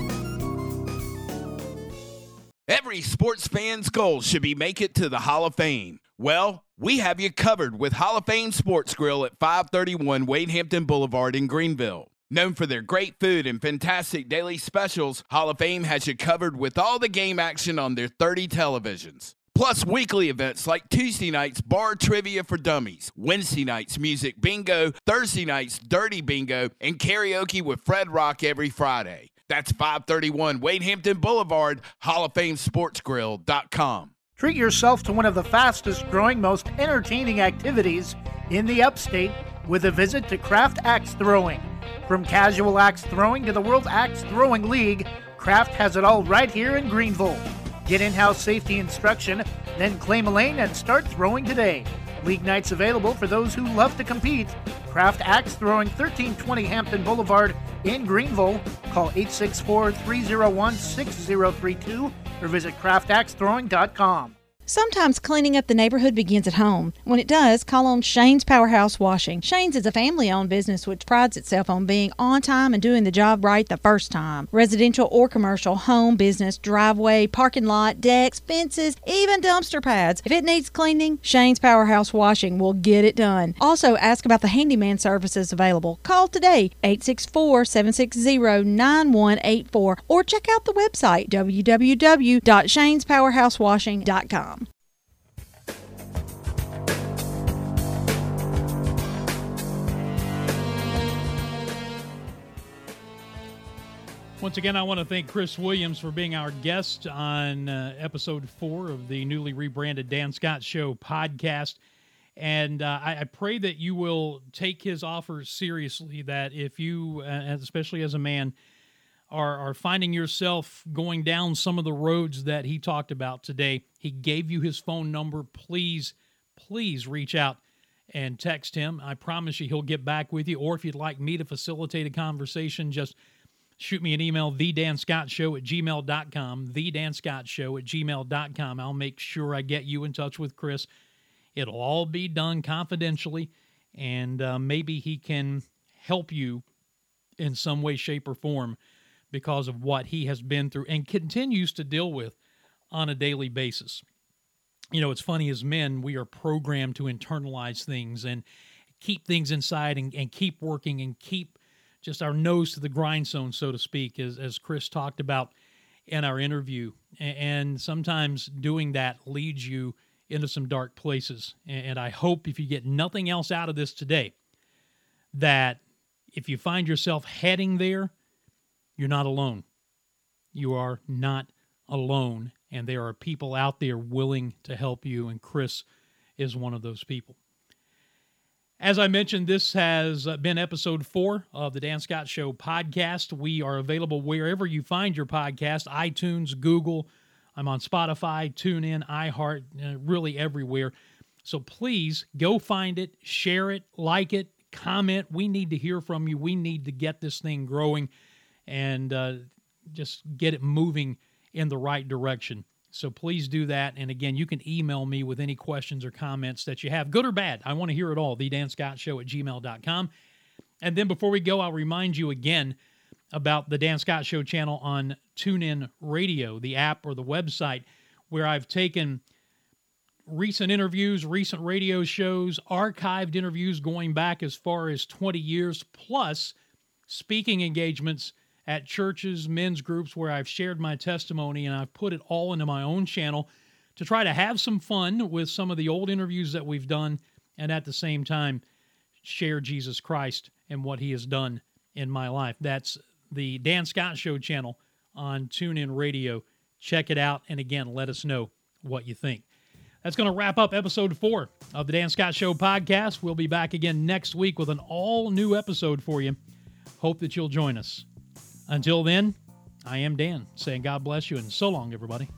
Every sports fan's goal should be make it to the Hall of Fame. Well, we have you covered with Hall of Fame Sports Grill at 531 Wade Hampton Boulevard in Greenville. Known for their great food and fantastic daily specials, Hall of Fame has you covered with all the game action on their 30 televisions. Plus, weekly events like Tuesday nights bar trivia for dummies, Wednesday nights music bingo, Thursday nights dirty bingo, and karaoke with Fred Rock every Friday. That's 531 Wade Hampton Boulevard, Hall of Fame Sports Grill.com. Treat yourself to one of the fastest growing, most entertaining activities in the upstate with a visit to Craft Axe Throwing. From casual axe throwing to the World Axe Throwing League, Craft has it all right here in Greenville. Get in house safety instruction, then claim a lane and start throwing today. League nights available for those who love to compete. Craft Axe Throwing 1320 Hampton Boulevard in Greenville. Call 864 301 6032 or visit craftaxethrowing.com. Sometimes cleaning up the neighborhood begins at home. When it does, call on Shane's Powerhouse Washing. Shane's is a family owned business which prides itself on being on time and doing the job right the first time. Residential or commercial, home, business, driveway, parking lot, decks, fences, even dumpster pads. If it needs cleaning, Shane's Powerhouse Washing will get it done. Also, ask about the handyman services available. Call today 864 760 9184 or check out the website www.shanespowerhousewashing.com. Once again, I want to thank Chris Williams for being our guest on uh, episode four of the newly rebranded Dan Scott Show podcast. And uh, I, I, pray that you will take his offer seriously. That if you, uh, especially as a man, are, are finding yourself going down some of the roads that he talked about today, he gave you his phone number. Please, please reach out and text him. I promise you he'll get back with you. Or if you'd like me to facilitate a conversation, just shoot me an email, thedanscottshow at gmail.com, thedanscottshow at gmail.com. I'll make sure I get you in touch with Chris. It'll all be done confidentially, and uh, maybe he can help you in some way, shape, or form because of what he has been through and continues to deal with on a daily basis. You know, it's funny as men, we are programmed to internalize things and keep things inside and, and keep working and keep just our nose to the grindstone, so to speak, as, as Chris talked about in our interview. And sometimes doing that leads you into some dark places. And I hope if you get nothing else out of this today, that if you find yourself heading there, you're not alone. You are not alone, and there are people out there willing to help you, and Chris is one of those people. As I mentioned, this has been episode four of the Dan Scott Show podcast. We are available wherever you find your podcast iTunes, Google. I'm on Spotify, TuneIn, iHeart, uh, really everywhere. So please go find it, share it, like it, comment. We need to hear from you. We need to get this thing growing and uh, just get it moving in the right direction. So please do that. And again, you can email me with any questions or comments that you have, good or bad. I want to hear it all. The Dan Scott Show at gmail.com. And then before we go, I'll remind you again about the Dan Scott Show channel on TuneIn Radio, the app or the website, where I've taken recent interviews, recent radio shows, archived interviews going back as far as 20 years, plus speaking engagements at churches, men's groups where I've shared my testimony and I've put it all into my own channel to try to have some fun with some of the old interviews that we've done and at the same time share Jesus Christ and what he has done in my life. That's the Dan Scott Show channel on TuneIn Radio. Check it out and again, let us know what you think. That's going to wrap up episode four of the Dan Scott Show podcast. We'll be back again next week with an all new episode for you. Hope that you'll join us. Until then, I am Dan saying God bless you and so long, everybody.